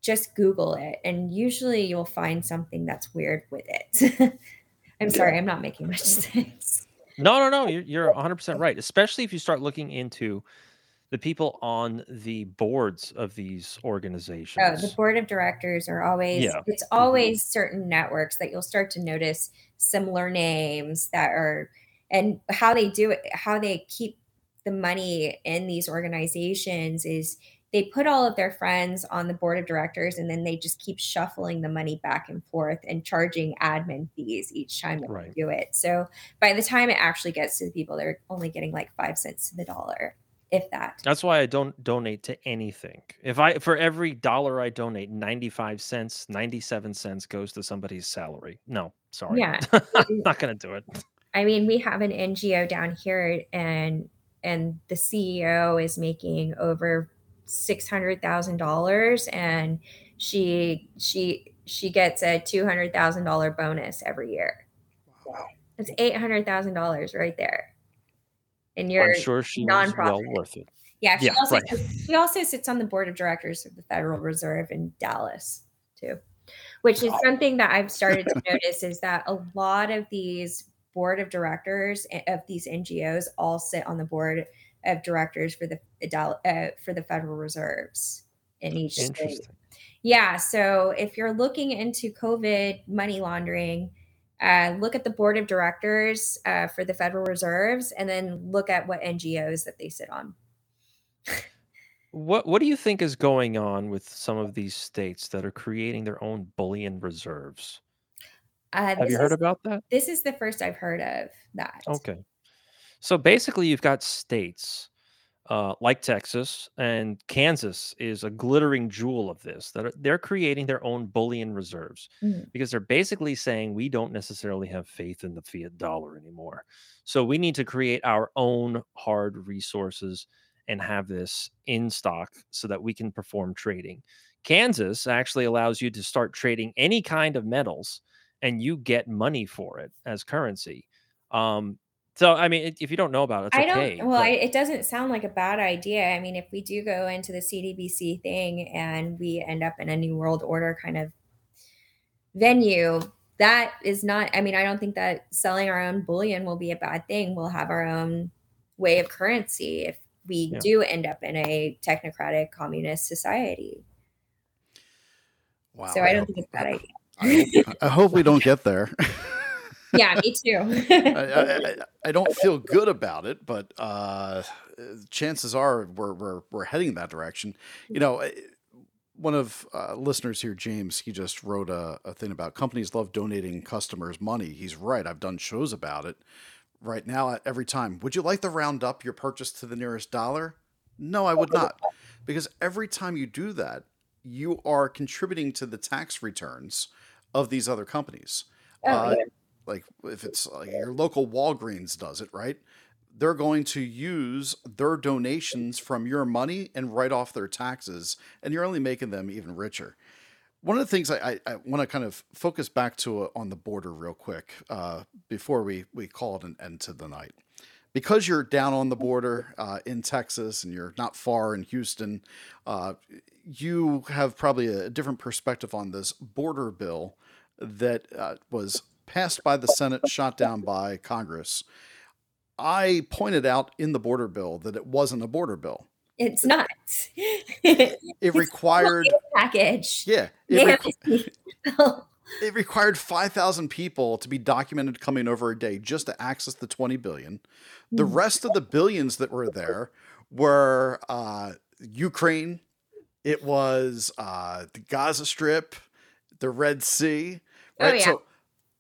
S3: just Google it, and usually you'll find something that's weird with it. I'm sorry, I'm not making much sense.
S2: No, no, no. You're, you're 100% right, especially if you start looking into the people on the boards of these organizations.
S3: Oh, the board of directors are always, yeah. it's mm-hmm. always mm-hmm. certain networks that you'll start to notice similar names that are, and how they do it, how they keep the money in these organizations is they put all of their friends on the board of directors and then they just keep shuffling the money back and forth and charging admin fees each time that right. they do it. So by the time it actually gets to the people, they're only getting like five cents to the dollar, if that.
S2: That's why I don't donate to anything. If I for every dollar I donate, 95 cents, 97 cents goes to somebody's salary. No, sorry.
S3: Yeah.
S2: I'm not gonna do it.
S3: I mean, we have an NGO down here and and the CEO is making over six hundred thousand dollars, and she she she gets a two hundred thousand dollar bonus every year. Wow, that's eight hundred thousand dollars right there. And you're
S2: I'm sure she's well worth it.
S3: Yeah, she yeah, also right. she also sits on the board of directors of the Federal Reserve in Dallas too, which is something that I've started to notice is that a lot of these board of directors of these NGOs all sit on the board of directors for the uh, for the Federal Reserves in each state. Yeah, so if you're looking into COVID money laundering, uh, look at the board of directors uh, for the Federal Reserves, and then look at what NGOs that they sit on.
S2: what What do you think is going on with some of these states that are creating their own bullion reserves? Uh, Have you heard
S3: is,
S2: about that?
S3: This is the first I've heard of that.
S2: Okay. So basically, you've got states uh, like Texas and Kansas is a glittering jewel of this that are, they're creating their own bullion reserves mm. because they're basically saying we don't necessarily have faith in the fiat dollar anymore. So we need to create our own hard resources and have this in stock so that we can perform trading. Kansas actually allows you to start trading any kind of metals and you get money for it as currency. Um, so I mean, if you don't know about it, it's
S3: I
S2: okay.
S3: don't. Well, I, it doesn't sound like a bad idea. I mean, if we do go into the CDBC thing and we end up in a new world order kind of venue, that is not. I mean, I don't think that selling our own bullion will be a bad thing. We'll have our own way of currency if we yeah. do end up in a technocratic communist society. Wow. So I don't think it's a bad idea.
S1: I, I hope we don't get there.
S3: yeah, me too.
S1: I, I, I, don't feel good about it, but uh, chances are we're, we're, we're heading that direction. You know, one of uh, listeners here, James, he just wrote a, a thing about companies love donating customers money. He's right. I've done shows about it. Right now, every time, would you like to round up your purchase to the nearest dollar? No, I would not, because every time you do that, you are contributing to the tax returns of these other companies.
S3: Oh,
S1: Uh,
S3: yeah.
S1: like if it's like your local Walgreens does it, right? They're going to use their donations from your money and write off their taxes, and you're only making them even richer. One of the things I, I, I want to kind of focus back to uh, on the border real quick uh, before we, we call it an end to the night. Because you're down on the border uh, in Texas and you're not far in Houston, uh, you have probably a different perspective on this border bill that uh, was passed by the Senate, shot down by Congress. I pointed out in the border bill that it wasn't a border bill.
S3: It's not.
S1: It required,
S3: package.
S1: yeah, it, requ-. It required 5,000 people to be documented coming over a day just to access the 20 billion. The
S3: Mm.
S1: rest of the billions that were there were uh, Ukraine, it was uh, the Gaza Strip, the Red Sea,
S3: Oh,
S1: right?
S3: yeah.
S1: So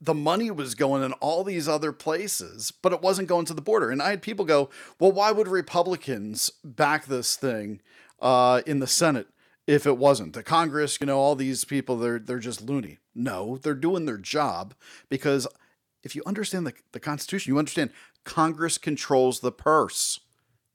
S1: the money was going in all these other places, but it wasn't going to the border. And I had people go, well, why would Republicans back this thing uh, in the Senate if it wasn't? The Congress, you know, all these people, they're, they're just loony. No, they're doing their job because if you understand the, the Constitution, you understand Congress controls the purse.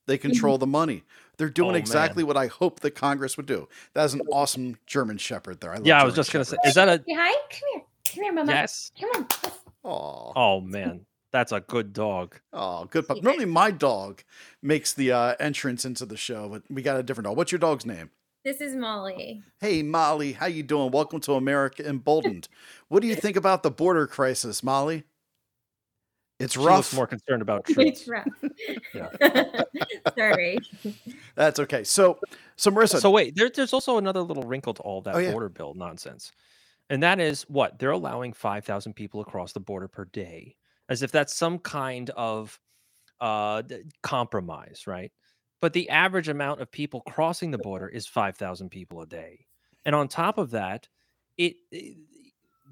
S1: They control the money. They're doing
S2: Oh, man.
S1: exactly what I hope that Congress would do. That is an awesome German Shepherd there. I love
S2: Yeah, I was just gonna say, is that a
S3: Say hi. Come here. Come here, Mama.
S2: yes?
S3: Come on.
S1: Aw.
S2: Oh man, that's a good dog.
S1: Oh, good pup. Normally, my dog makes the uh, entrance into the show, but we got a different dog. What's your dog's name?
S3: This is Molly.
S1: Hey, Molly, how you doing? Welcome to America Emboldened. what do you think about the border crisis, Molly? It's
S2: She
S1: rough.
S2: looks more concerned about
S3: It's
S2: treats.
S3: rough. Sorry.
S1: That's okay. So, so Merissa,
S2: So wait, there, there's also another little wrinkle to all that
S1: Oh, yeah.
S2: border bill nonsense, and that is what they're allowing five thousand people across the border per day, as if that's some kind of uh, compromise, right? But the average amount of people crossing the border is five thousand people a day, and on top of that, it i-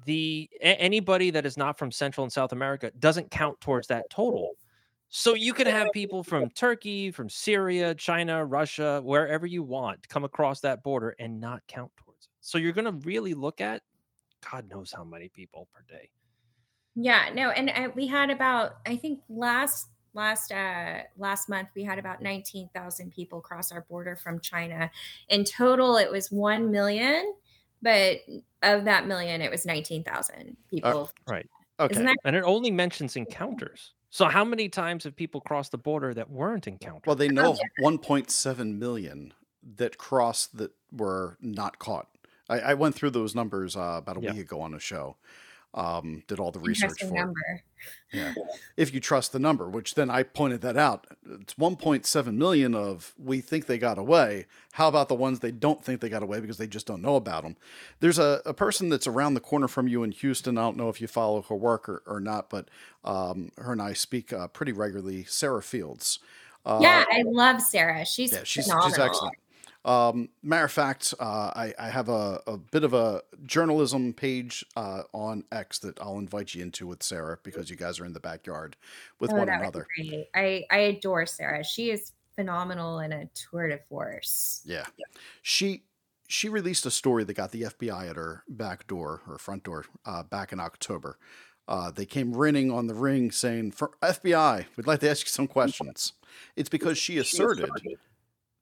S2: the a- anybody that is not from Central and South America doesn't count towards that total. So you can have people from Turkey, from Syria, China, Russia, wherever you want, come across that border and not count towards it. So you're going to really look at God knows how many people per day.
S3: Yeah, no, and uh, we had about I think last last uh last month we had about 19,000 people cross our border from China. In total it was 1 million, but of that million it was 19,000 people.
S2: Right.
S1: okay.
S3: That
S2: And it only mentions encounters. So how many times have people crossed the border that weren't encountered?
S1: well, they know of 1.7 million that crossed that were not caught. I, I went through those numbers uh, about a
S2: Yeah.
S1: week ago on a show. Um, did all the research for it. Yeah. If you trust the number, which then I pointed that out. It's 1.7 million of we think they got away. How about the ones they don't think they got away because they just don't know about them? There's a, a person that's around the corner from you in Houston. I don't know if you follow her work or, or not, but um, her and I speak uh, pretty regularly. Sarah Fields. Uh,
S3: yeah, I love Sarah. She's
S1: yeah, she's,
S3: phenomenal.
S1: she's excellent. Um, matter of fact, uh, I, I have a, a bit of a journalism page uh, on X that I'll invite you into with Sarah because you guys are in the backyard with
S3: Oh,
S1: one another.
S3: I I adore Sarah. She is phenomenal and a tour de force.
S1: Yeah. She she released a story that got the FBI at her back door, her front door, uh, back in October. Uh, they came ringing on the ring saying, "For FBI, we'd like to ask you some questions." It's because she asserted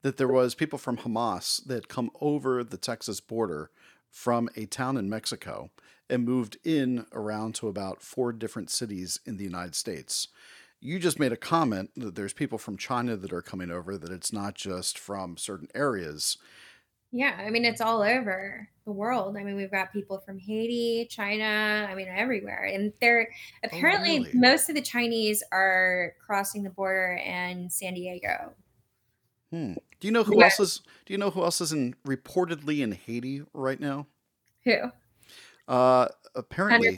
S1: that there was people from Hamas that come over the Texas border from a town in Mexico and moved in around to about four different cities in the United States. You just made a comment that there's people from China that are coming over, that it's not just from certain areas.
S3: Yeah, I mean it's all over the world. I mean we've got people from Haiti, China, I mean everywhere. And they're apparently
S1: really?
S3: most of the Chinese are crossing the border in San Diego.
S1: Hmm. Do you know who
S3: Yeah.
S1: else is? Do you know who else is in reportedly in Haiti right now?
S3: Who?
S1: Uh, apparently,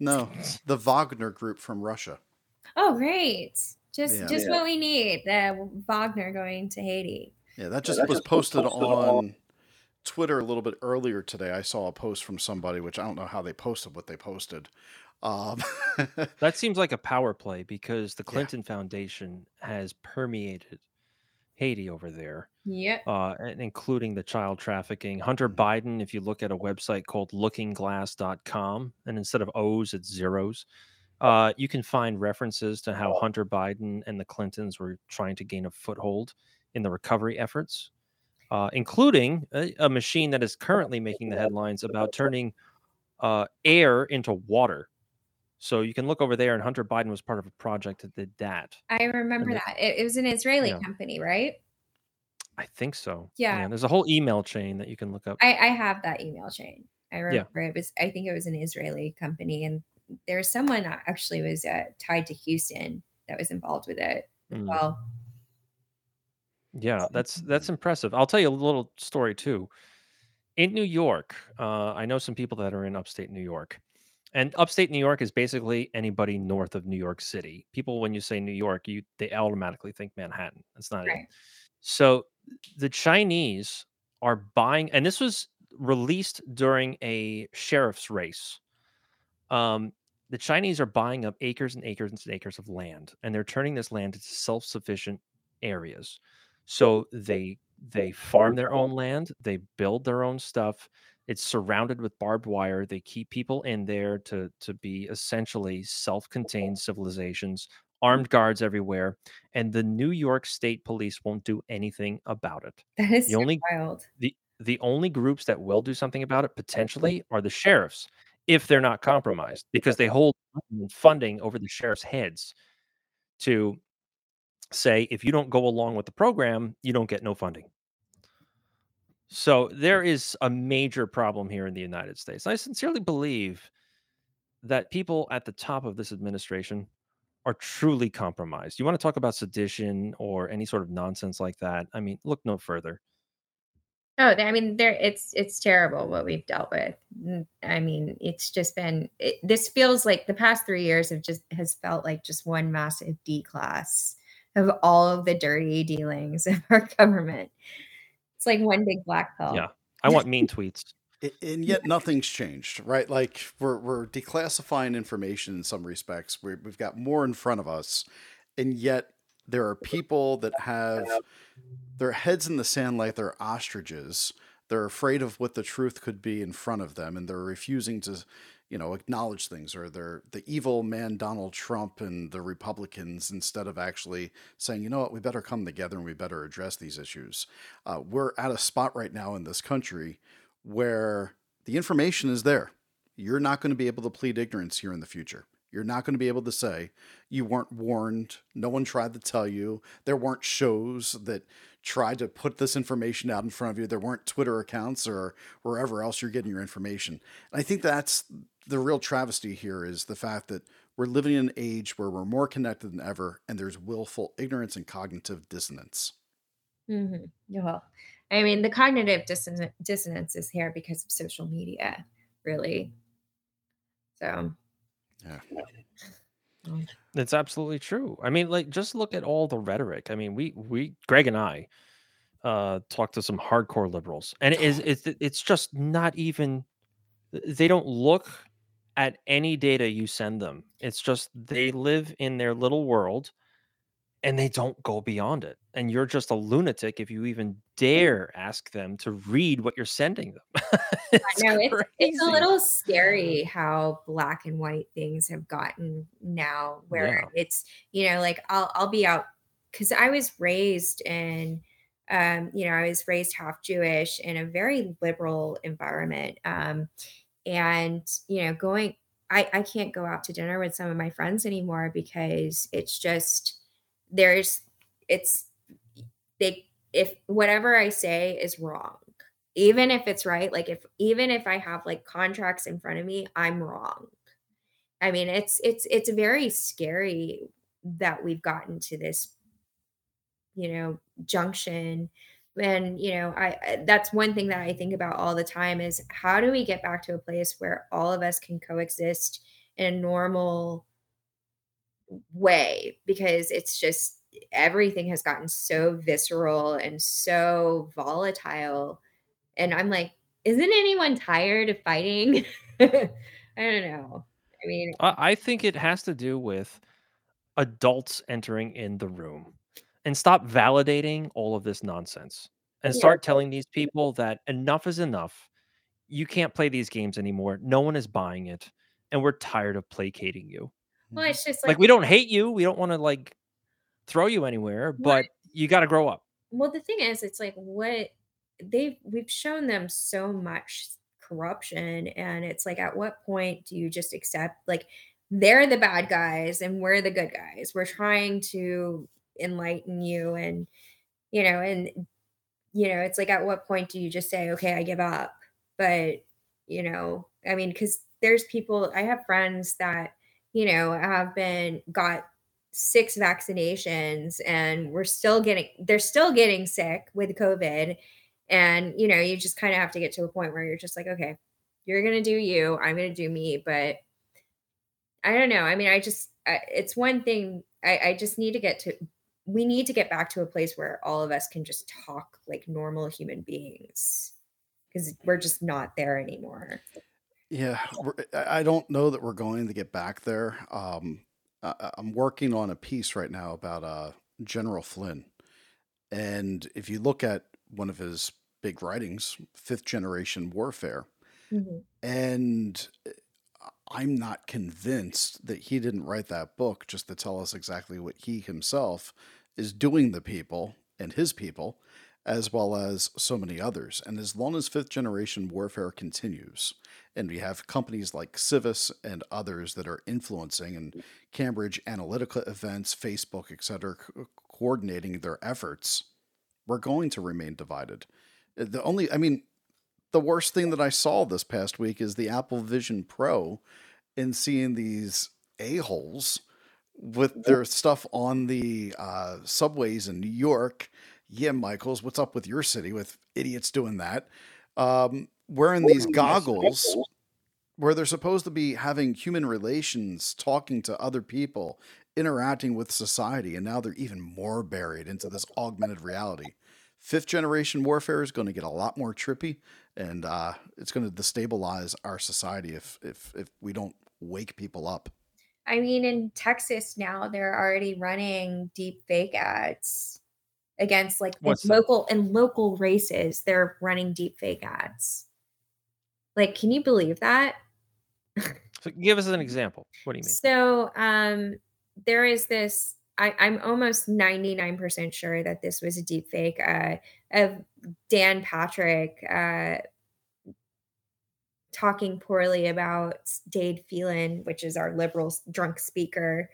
S1: no, the Wagner group from Russia.
S3: Oh great. Just
S1: Yeah.
S3: just what we need. The Wagner going to Haiti.
S1: Yeah, that just was posted on Twitter a little bit earlier today. I saw a post from somebody, which I don't know how they posted what they posted. Um,
S2: that seems like a power play because the Clinton yeah. Foundation has permeated Haiti over there.
S3: Yeah.
S2: Uh, including the child trafficking. Hunter mm-hmm. Biden, if you look at a website called lookingglass.com, and instead of O's, it's zeros, uh, you can find references to how Hunter Biden and the Clintons were trying to gain a foothold in the recovery efforts, uh, including a, a, machine that is currently making the headlines about turning uh, air into water. So you can look over there, and Hunter Biden was part of a project that did that.
S3: I remember that. It, it, was an Israeli yeah. company, right?
S2: I think so.
S3: Yeah. yeah.
S2: There's a whole email chain that you can look up.
S3: I, I have that email chain. I remember yeah. it was. I think it was an Israeli company, and there's someone actually was uh, tied to Houston that was involved with it mm. well.
S2: Yeah, that's that's impressive. I'll tell you a little story too. In New York, uh, I know some people that are in upstate New York, and upstate New York is basically anybody north of New York City. People, when you say New York, you they automatically think Manhattan. That's not right. it. So the Chinese are buying, and this was released during a sheriff's race. Um, the Chinese are buying up acres and acres and acres of land, and they're turning this land into self-sufficient areas. So they they farm their own land, they build their own stuff. It's surrounded with barbed wire. They keep people in there to to be essentially self-contained mm-hmm. civilizations, armed mm-hmm. guards everywhere, and the New York State Police won't do anything about it.
S3: That is
S2: the only
S3: wild.
S2: The the only groups that will do something about it potentially are the sheriffs if they're not compromised because they hold funding over the sheriff's heads to say if you don't go along with the program, you don't get no funding. So there is a major problem here in the United States. I sincerely believe that people at the top of this administration are truly compromised. You want to talk about sedition or any sort of nonsense like that? I mean, look no further.
S3: Oh, I mean, there it's it's terrible what we've dealt with. I mean, it's just been it, this feels like the past three years have just has felt like just one massive D class of all of the dirty dealings of our government. It's like one big black pill.
S2: Yeah, I want mean tweets.
S1: And yet nothing's changed, right? Like we're we're declassifying information in some respects. we we've got more in front of us, and yet there are people that have their heads in the sand like they're ostriches. They're afraid of what the truth could be in front of them, and they're refusing to, you know, acknowledge things. Or they're the evil man Donald Trump and the Republicans instead of actually saying, you know what, we better come together and we better address these issues. Uh, we're at a spot right now in this country where the information is there. You're not going to be able to plead ignorance here in the future. You're not going to be able to say you weren't warned. No one tried to tell you. There weren't shows that tried to put this information out in front of you. There weren't Twitter accounts or wherever else you're getting your information. And I think that's the real travesty here is the fact that we're living in an age where we're more connected than ever and there's willful ignorance and cognitive dissonance.
S3: Mm-hmm. Well, I mean, the cognitive dissonance is here because of social media, really. So
S1: yeah.
S2: It's absolutely true. I mean, like, just look at all the rhetoric. I mean, we we Greg and I uh talked to some hardcore liberals, and it is it's it's just not even they don't look at any data you send them. It's just they live in their little world and they don't go beyond it. And you're just a lunatic if you even dare ask them to read what you're sending them.
S3: I know it's, it's a little scary how black and white things have gotten now, where yeah. it's you know like I'll I'll be out because I was raised in um, you know I was raised half Jewish in a very liberal environment, um, and you know going I I can't go out to dinner with some of my friends anymore because it's just there's it's they if whatever I say is wrong, even if it's right, like if even if I have like contracts in front of me, I'm wrong. I mean, it's it's it's very scary that we've gotten to this, you know, junction. And you know, I that's one thing that I think about all the time is how do we get back to a place where all of us can coexist in a normal way because it's just everything has gotten so visceral and so volatile And I'm like, isn't anyone tired of fighting? I don't know. I mean,
S2: I I think it has to do with adults entering in the room and stop validating all of this nonsense and
S3: yeah,
S2: start telling these people that enough is enough. You can't play these games anymore. No one is buying it. And we're tired of placating you.
S3: well, it's just
S2: Like,
S3: like,
S2: we don't hate you. We don't want to like throw you anywhere,
S3: what?
S2: but you got to grow up.
S3: Well, the thing is, it's like what they've we've shown them so much corruption, and it's like, at what point do you just accept like they're the bad guys and we're the good guys? We're trying to enlighten you, and you know, and you know, it's like, at what point do you just say, okay, I give up? But you know, I mean, because there's people, I have friends that you know have been got six vaccinations and we're still getting they're still getting sick with covid and you know you just kind of have to get to a point where you're just like okay you're gonna do you i'm gonna do me but i don't know i mean i just I, it's one thing I, I just need to get to we need to get back to a place where all of us can just talk like normal human beings because we're just not there anymore
S1: Yeah, we're- I don't know that we're going to get back there. Um, I, I'm working on a piece right now about uh, General Flynn, and if you look at one of his big writings, Fifth Generation Warfare,
S3: Mhm.
S1: and uh, I'm not convinced that he didn't write that book just to tell us exactly what he himself is doing the people and his people, as well as so many others. And as long as fifth generation warfare continues, and we have companies like Civis and others that are influencing and Cambridge Analytica events, Facebook, etc., co- coordinating their efforts, we're going to remain divided. Uh, The only, I mean, the worst thing that I saw this past week is the Apple Vision Pro and seeing these a-holes with their stuff on the uh, subways in New York. Yeah, Michaels, what's up with your city with idiots doing that? Um, wearing these goggles where they're supposed to be having human relations, talking to other people, interacting with society, and now they're even more buried into this augmented reality. Fifth generation warfare is going to get a lot more trippy, and uh, it's going to destabilize our society if if if we don't wake people up.
S3: I mean, in Texas now, they're already running deep fake ads against like in local and local races. They're running deep fake ads. Like, can you believe that?
S2: So give us an example. What do you mean?
S3: So, um, there is this. I, I'm almost 99% sure that this was a deep fake uh, of Dan Patrick uh, talking poorly about Dade Phelan, which is our liberal drunk speaker.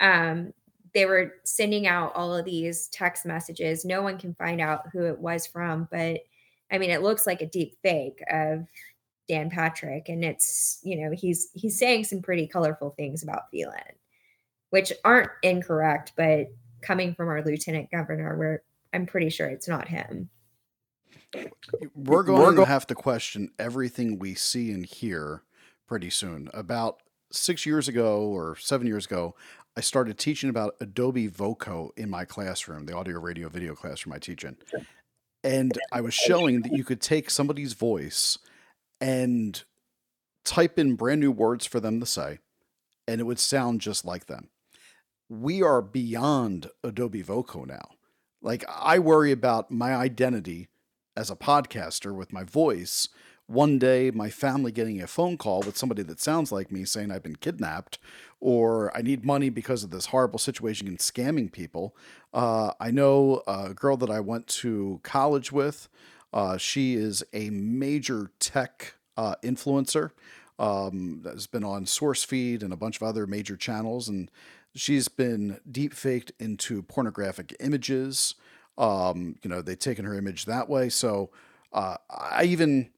S3: Um, they were sending out all of these text messages. No one can find out who it was from, but I mean, it looks like a deep fake of Dan Patrick, and it's you know he's he's saying some pretty colorful things about Phelan, which aren't incorrect, but coming from our lieutenant governor, where I'm pretty sure it's not him.
S1: We're going to have to question everything we see and hear pretty soon. About six years ago or seven years ago, I started teaching about Adobe Voco in my classroom, the audio, radio, video classroom I teach in. And I was showing that you could take somebody's voice and type in brand new words for them to say, and it would sound just like them. We are beyond Adobe Voco now. Like, I worry about my identity as a podcaster with my voice. One day, my family getting a phone call with somebody that sounds like me saying I've been kidnapped, or I need money because of this horrible situation and scamming people. Uh, I know a girl that I went to college with. Uh, she is a major tech uh, influencer um, that has been on SourceFed and a bunch of other major channels, and she's been deep faked into pornographic images. Um, you know, they've taken her image that way. So uh, I even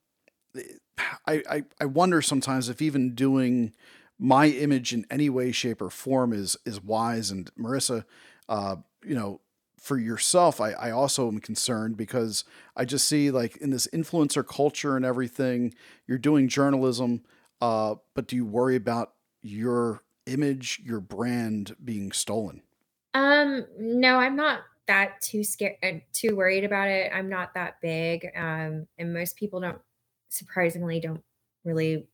S1: I, I I wonder sometimes if even doing my image in any way, shape, or form is is wise. And Merissa, uh, you know, for yourself, I, I also am concerned because I just see like in this influencer culture and everything, you're doing journalism, uh, but do you worry about your image, your brand being stolen?
S3: Um, no, I'm not that too scared, uh, too worried about it. I'm not that big, um, and most people don't, surprisingly, don't really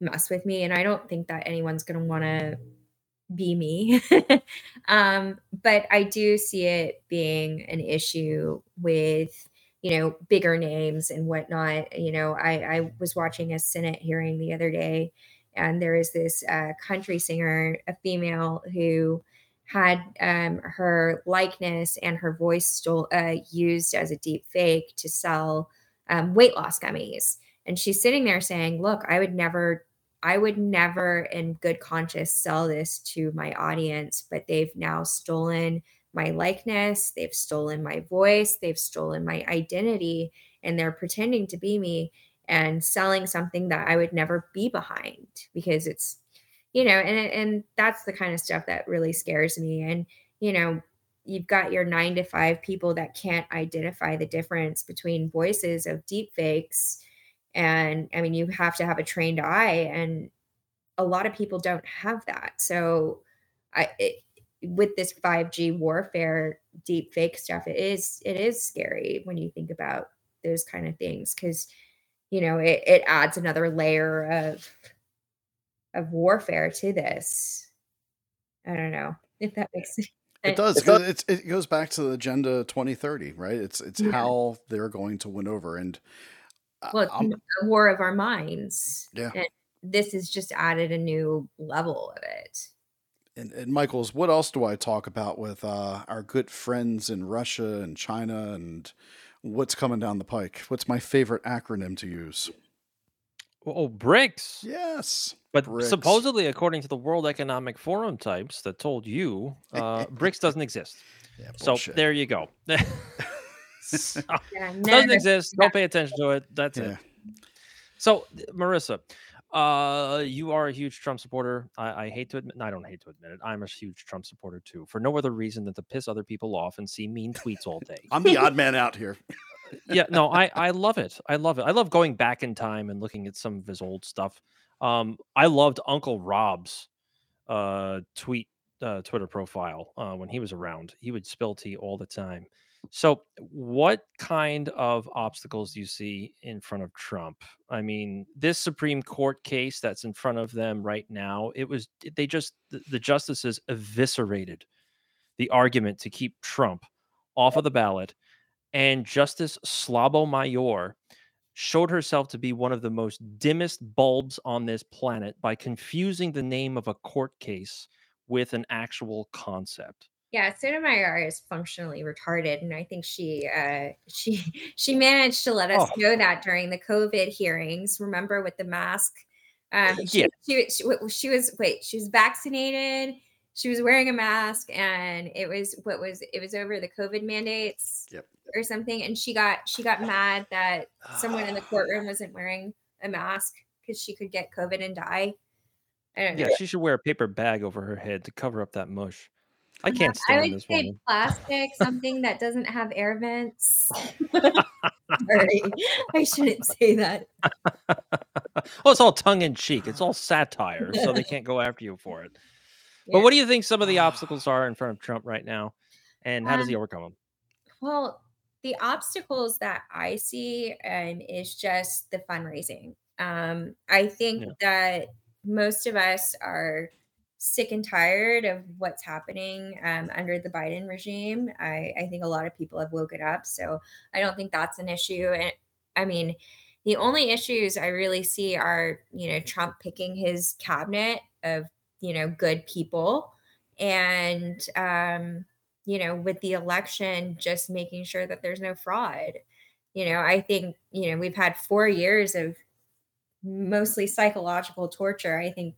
S3: mess with me, and I don't think that anyone's gonna wanna be me. um, but I do see it being an issue with you know bigger names and whatnot. You know, I, I was watching a Senate hearing the other day, and there is this uh, country singer, a female who had um, her likeness and her voice stole, uh, used as a deep fake to sell um, weight loss gummies. And she's sitting there saying, Look, I would never I would never, in good conscience, sell this to my audience, but they've now stolen my likeness, they've stolen my voice, they've stolen my identity, and they're pretending to be me and selling something that I would never be behind because it's, you know, and and that's the kind of stuff that really scares me. And you know, you've got your nine to five people that can't identify the difference between voices of deep fakes and I mean, you have to have a trained eye, and a lot of people don't have that. So, I it, with this 5G warfare, deep fake stuff, it is it is scary when you think about those kind of things because you know it, it adds another layer of of warfare to this. I don't know if that makes sense.
S1: It does. It's, it goes back to the agenda 2030, right? It's it's yeah. how they're going to win over, and
S3: well, it's I'm, a war of our minds.
S1: Yeah.
S3: And this has just added a new level of it.
S1: And, and Michaels, what else do I talk about with uh, our good friends in Russia and China and what's coming down the pike? What's my favorite acronym to use?
S2: Oh, BRICS.
S1: Yes.
S2: But BRICS. supposedly, according to the World Economic Forum types that told you, uh, BRICS doesn't exist. Yeah, so there you go. so, yeah, doesn't exist. Don't pay attention to it. That's yeah. it. So, Merissa, uh, you are a huge Trump supporter. I, I hate to admit, I don't hate to admit it. I'm a huge Trump supporter too, for no other reason than to piss other people off and see mean tweets all day.
S1: I'm the odd man out here.
S2: yeah, no, I I love it. I love it. I love going back in time and looking at some of his old stuff. Um, I loved Uncle Rob's uh tweet uh, Twitter profile uh, when he was around. He would spill tea all the time. So, what kind of obstacles do you see in front of Trump? I mean, this Supreme Court case that's in front of them right now, it was, they just, the, justices eviscerated the argument to keep Trump off of the ballot. And Justice Sotomayor showed herself to be one of the most dimmest bulbs on this planet by confusing the name of a court case with an actual concept.
S3: Yeah, Sotomayor is functionally retarded, and I think she uh, she she managed to let us oh. know that during the COVID hearings. Remember with the mask? Um, she, yeah, she, she, she was wait, she was vaccinated. She was wearing a mask, and it was what was it was over the COVID mandates
S1: yep.
S3: or something. And she got she got mad that someone in the courtroom wasn't wearing a mask because she could get COVID and die.
S2: Yeah, she should wear a paper bag over her head to cover up that mush. I can't stand I would this say
S3: plastic, something that doesn't have air vents. Sorry, I shouldn't say that.
S2: well, it's all tongue in cheek. It's all satire, so they can't go after you for it. But what do you think some of the obstacles are in front of Trump right now, and how um, does he um, overcome them?
S3: Well, the obstacles that I see um, is just the fundraising. Um, I think yeah. that most of us are sick and tired of what's happening um, under the Biden regime. I, I think a lot of people have woken up. So I don't think that's an issue. And I mean, the only issues I really see are, you know, Trump picking his cabinet of, you know, good people and, um, you know, with the election, just making sure that there's no fraud. You know, I think, you know, we've had four years of mostly psychological torture. I think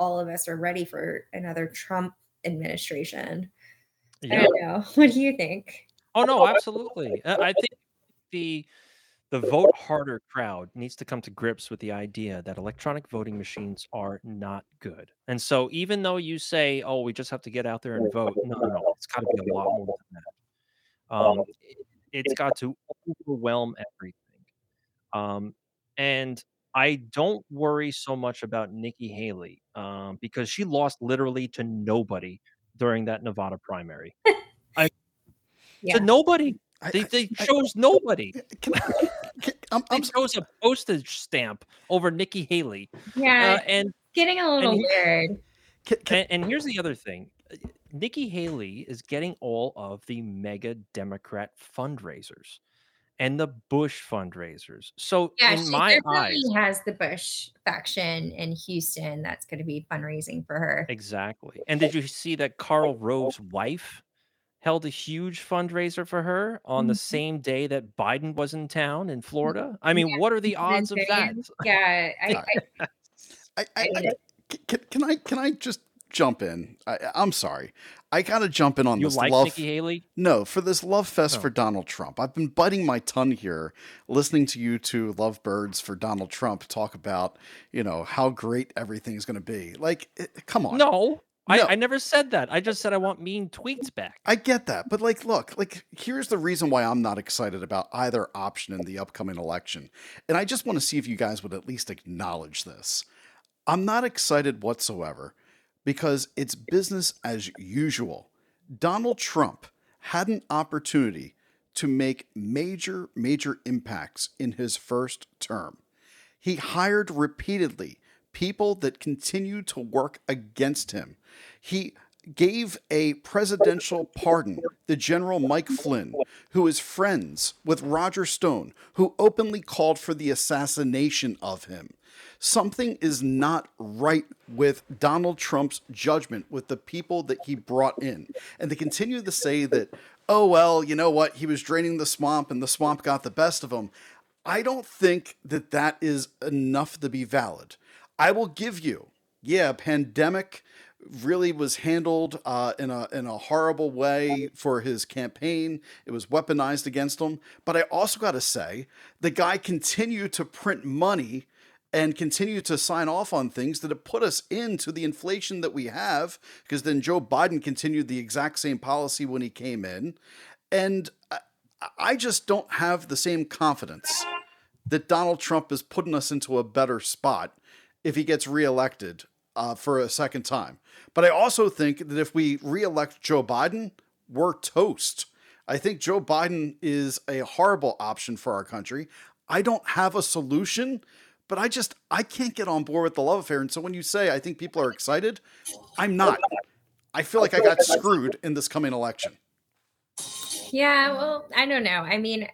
S3: all of us are ready for another Trump administration. Yeah. I don't know. What do you think?
S2: Oh no, absolutely. I think the the vote harder crowd needs to come to grips with the idea that electronic voting machines are not good. And so even though you say, "Oh, we just have to get out there and vote," no, no, no, it's got to be a lot more than that. Um, it, has got to overwhelm everything. Um, and I don't worry so much about Nikki Haley um, because she lost literally to nobody during that Nevada primary. I,
S3: Yeah.
S2: To nobody.
S1: I-
S2: They,
S1: I-
S2: they
S1: I-
S2: chose nobody.
S1: can I- can- I'm,
S2: They
S1: I'm,
S2: chose a postage stamp over Nikki Haley.
S3: Yeah,
S2: Uh, and
S3: getting a little
S2: and he-
S3: weird.
S1: can, can,
S2: And, and here's the other thing uh, Nikki Haley is getting all of the mega Democrat fundraisers and the Bush fundraisers. So,
S3: Yeah,
S2: in
S3: she
S2: my
S3: definitely
S2: eyes,
S3: has the Bush faction in Houston that's going to be fundraising for her.
S2: exactly. And did you see that Karl Rove's wife held a huge fundraiser for her on the
S3: Mhm.
S2: same day that Biden was in town in Florida? I mean, what are the odds of that?
S3: Yeah, I, I,
S1: I, I,
S3: I
S1: I, can, can I can I just jump in? I, I'm sorry. I gotta jump in on
S2: You
S1: this
S2: like
S1: love.
S2: Nikki Haley?
S1: No, for this love fest
S2: Oh.
S1: for Donald Trump. I've been biting my tongue here, listening to you two lovebirds for Donald Trump talk about, you know, how great everything's going to be. Like, eh, come on.
S2: No,
S1: No.
S2: I, I never said that. I just said I want mean tweets back.
S1: I get that, but like, look, like, here's the reason why I'm not excited about either option in the upcoming election. And I just want to see if you guys would at least acknowledge this. I'm not excited whatsoever because it's business as usual. Donald Trump had an opportunity to make major, major impacts in his first term. He hired repeatedly people that continued to work against him. He gave a presidential pardon to General Mike Flynn, who is friends with Roger Stone, who openly called for the assassination of him. Something is not right with Donald Trump's judgment with the people that he brought in. And to continue to say that, oh, well, you know what, he was draining the swamp and the swamp got the best of him, I don't think that that is enough to be valid. I will give you, yeah, pandemic really was handled uh, in a in a horrible way for his campaign. It was weaponized against him. But I also got to say, the guy continued to print money and continue to sign off on things that have put us into the inflation that we have. Because then Joe Biden continued the exact same policy when he came in, and I, I just don't have the same confidence that Donald Trump is putting us into a better spot if he gets reelected uh, for a second time. But I also think that if we reelect Joe Biden, we're toast. I think Joe Biden is a horrible option for our country. I don't have a solution, but I just I can't get on board with the love affair. And so when you say I think people are excited, I'm not. I feel like I got screwed in this coming election.
S3: Yeah, well, I don't know. I mean,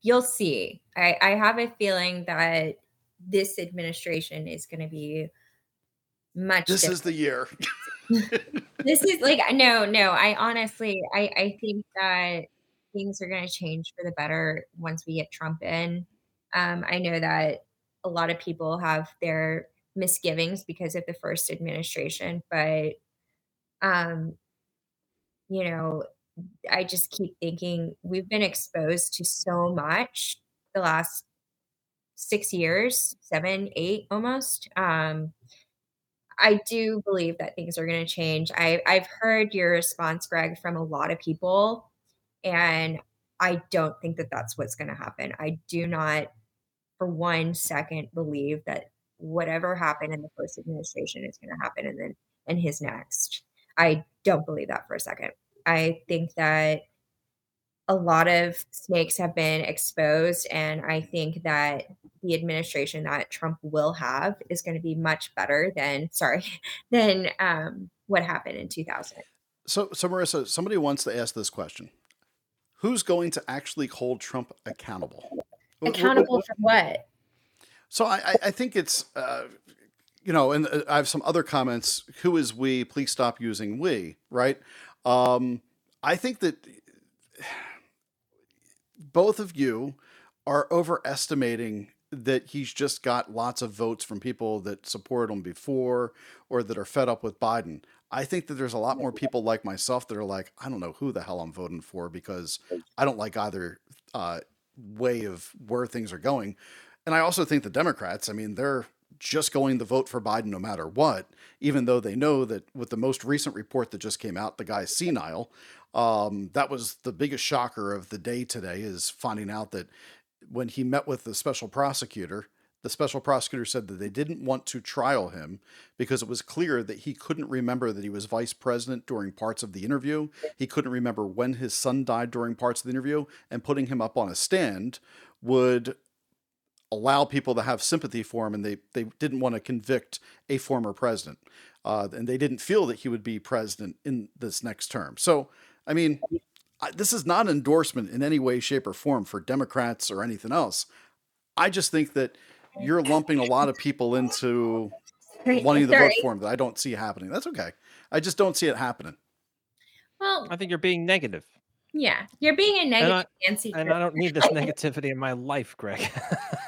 S3: you'll see. I, I have a feeling that this administration is going to be much.
S1: This
S3: different.
S1: is the year.
S3: this is like no, no. I honestly, I I think that things are going to change for the better once we get Trump in. Um, I know that a lot of people have their misgivings because of the first administration, but um, you know, I just keep thinking we've been exposed to so much the last six years, seven, eight almost. Um, I do believe that things are going to change. I, I've heard your response, Greg, from a lot of people, and I don't think that that's what's going to happen. I do not, for one second, believe that whatever happened in the first administration is going to happen in the in his next. I don't believe that for a second. I think that a lot of snakes have been exposed, and I think that the administration that Trump will have is going to be much better than sorry than um, what happened in 2000.
S1: So, so Merissa, somebody wants to ask this question: Who's going to actually hold Trump accountable?
S3: Accountable for what?
S1: So, I, I- I think it's, uh, you know, and uh, I have some other comments. Who is we? Please stop using we. Right? Um, I think that both of you are overestimating that he's just got lots of votes from people that supported him before or that are fed up with Biden. I think that there's a lot more people like myself that are like, I don't know who the hell I'm voting for because I don't like either uh, way of where things are going. And I also think the Democrats, I mean, they're just going to vote for Biden no matter what, even though they know that with the most recent report that just came out, the guy's senile. Um, that was the biggest shocker of the day today is finding out that when he met with the special prosecutor, The special prosecutor said that they didn't want to trial him because it was clear that he couldn't remember that he was vice president during parts of the interview. He couldn't remember when his son died during parts of the interview, and putting him up on a stand would allow people to have sympathy for him, and they, they didn't want to convict a former president. Uh, and they didn't feel that he would be president in this next term. So, I mean, this is not an endorsement in any way, shape, or form for Democrats or anything else. I just think that you're lumping a lot of people into wanting to vote
S3: Sorry.
S1: for him that I don't see happening. That's okay. I just don't see it happening.
S3: Well,
S2: I think you're being negative,
S3: yeah, you're being a negative
S2: I-
S3: Nancy.
S2: and I don't need this negativity in my life, Greg.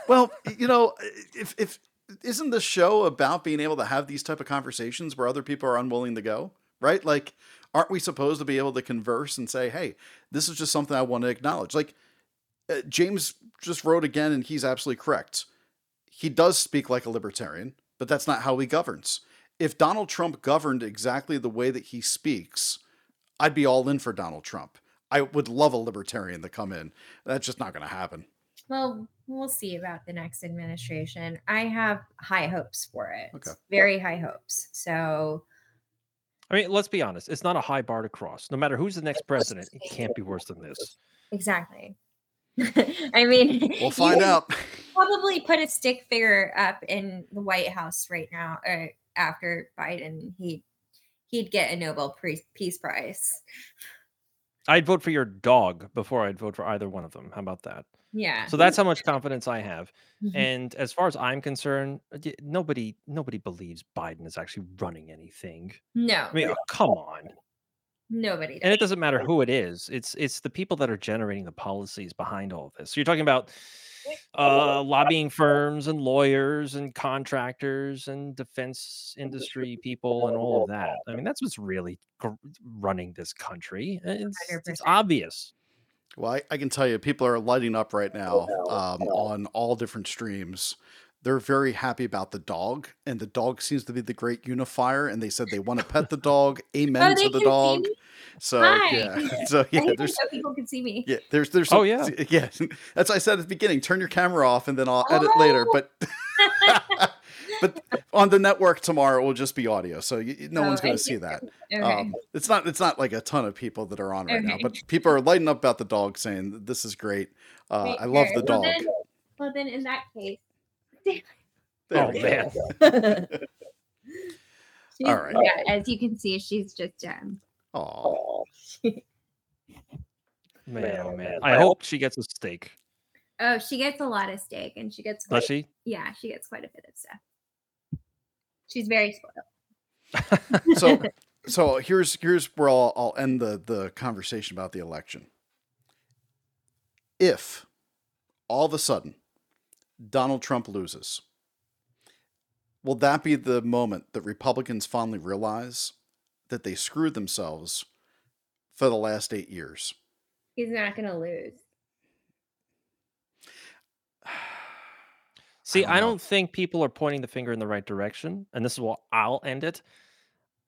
S1: Well, you know, if if isn't the show about being able to have these type of conversations where other people are unwilling to go, right? Like, aren't we supposed to be able to converse and say, "Hey, this is just something I want to acknowledge"? Like, uh, James just wrote again, and he's absolutely correct. He does speak like a libertarian, but that's not how he governs. If Donald Trump governed exactly the way that he speaks, I'd be all in for Donald Trump. I would love a libertarian to come in. That's just not going to happen.
S3: Well, we'll see about the next administration. I have high hopes for it.
S1: Okay.
S3: Very high hopes. So,
S2: I mean, let's be honest. It's not a high bar to cross. No matter who's the next president, it can't be worse than this.
S3: exactly. I mean,
S1: We'll find out.
S3: Probably put a stick figure up in the White House right now, or after Biden, he he'd get a Nobel Pre- Peace Prize.
S2: I'd vote for your dog before I'd vote for either one of them. How about that?
S3: Yeah.
S2: So that's how much confidence I have.
S3: Mhm.
S2: And as far as I'm concerned, uh, nobody nobody believes Biden is actually running anything.
S3: no,
S2: I mean, oh, come on.
S3: nobody.
S2: And it doesn't matter who it is. It's it's the people that are generating the policies behind all of this. So you're talking about uh, lobbying firms and lawyers and contractors and defense industry people and all of that. I mean, that's what's really gr- running this country. It's, it's obvious.
S1: Well, I, I can tell you, people are lighting up right now um, on all different streams. They're very happy about the dog, and the dog seems to be the great unifier. And they said they want to pet the dog. Amen
S3: Oh,
S1: to
S3: they
S1: the
S3: can see
S1: dog.
S3: me?
S1: So
S3: Hi.
S1: yeah, so
S3: I
S1: yeah,
S3: didn't
S1: there's
S3: know people could see me.
S1: yeah, there's there's
S2: Oh,
S1: some-
S2: yeah.
S1: yeah. That's what I said at the beginning. Turn your camera off, and then I'll edit later.
S3: Oh.
S1: But but on the network tomorrow, it will just be audio, so you, you- no
S3: Oh,
S1: one's going to see
S3: see.
S1: that.
S3: Okay.
S1: Um, it's not it's not like a ton of people that are on right now, but people are lighting up about the dog, saying this is great. Uh,
S3: Right
S1: I love
S3: there.
S1: the
S3: Well,
S1: dog.
S3: then- well, then in that case,
S1: There
S2: oh man.
S3: she's,
S1: All right.
S3: yeah, as you can see, she's just um.
S1: Aw.
S2: Man, oh man. I hope she gets a steak.
S3: Oh, she gets a lot of steak, and she gets
S2: Does she?
S3: yeah, she gets quite a bit of stuff. She's very spoiled.
S1: So so here's here's where I'll, I'll end the the conversation about the election. If all of a sudden Donald Trump loses, will that be the moment that Republicans finally realize that they screwed themselves for the last eight years?
S3: He's not gonna lose.
S2: See,
S1: don't
S2: I don't think people are pointing the finger in the right direction. And this is what I'll end it.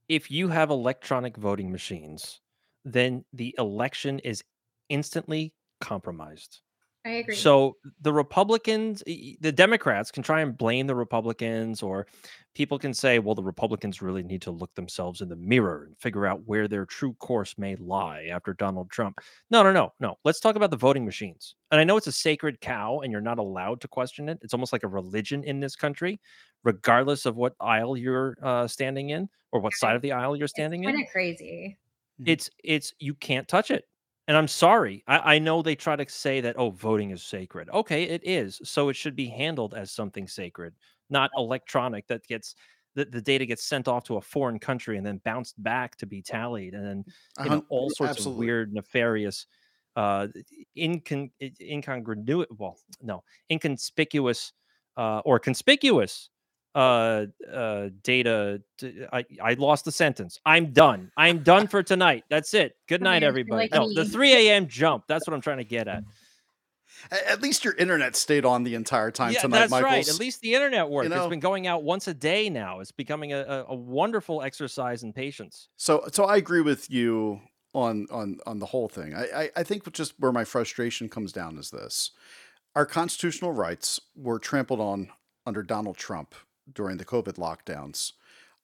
S2: If you have electronic voting machines, then the election is instantly compromised.
S3: I agree.
S2: So the Republicans, the Democrats can try and blame the Republicans, or people can say, well, the Republicans really need to look themselves in the mirror and figure out where their true course may lie after Donald Trump. No, no, no, no. Let's talk about the voting machines. And I know it's a sacred cow and you're not allowed to question it. It's almost like a religion in this country, regardless of what aisle you're uh, standing in or what side of the aisle you're standing in
S3: kind of crazy.
S2: it's it's you can't touch it and i'm sorry I, I know they try to say that oh voting is sacred okay it is so it should be handled as something sacred not electronic that gets the, the data gets sent off to a foreign country and then bounced back to be tallied and then you know, all sorts
S1: absolutely.
S2: of weird nefarious uh incon incongruous well no inconspicuous uh or conspicuous uh uh data I lost the sentence. I'm done. I'm done for tonight. That's it. Good night everybody.
S3: like
S2: no the 3 a.m jump. That's what i'm trying to get at.
S1: At least your internet stayed on the entire time
S2: yeah
S1: tonight,
S2: that's right. At least the internet worked.
S1: Know-
S2: it's been going out once a day now. It's becoming a, a, a wonderful exercise in patience.
S1: So, so I agree with you on on on the whole thing. I, I I think just where my frustration comes down is this: our constitutional rights were trampled on under Donald Trump during the COVID lockdowns.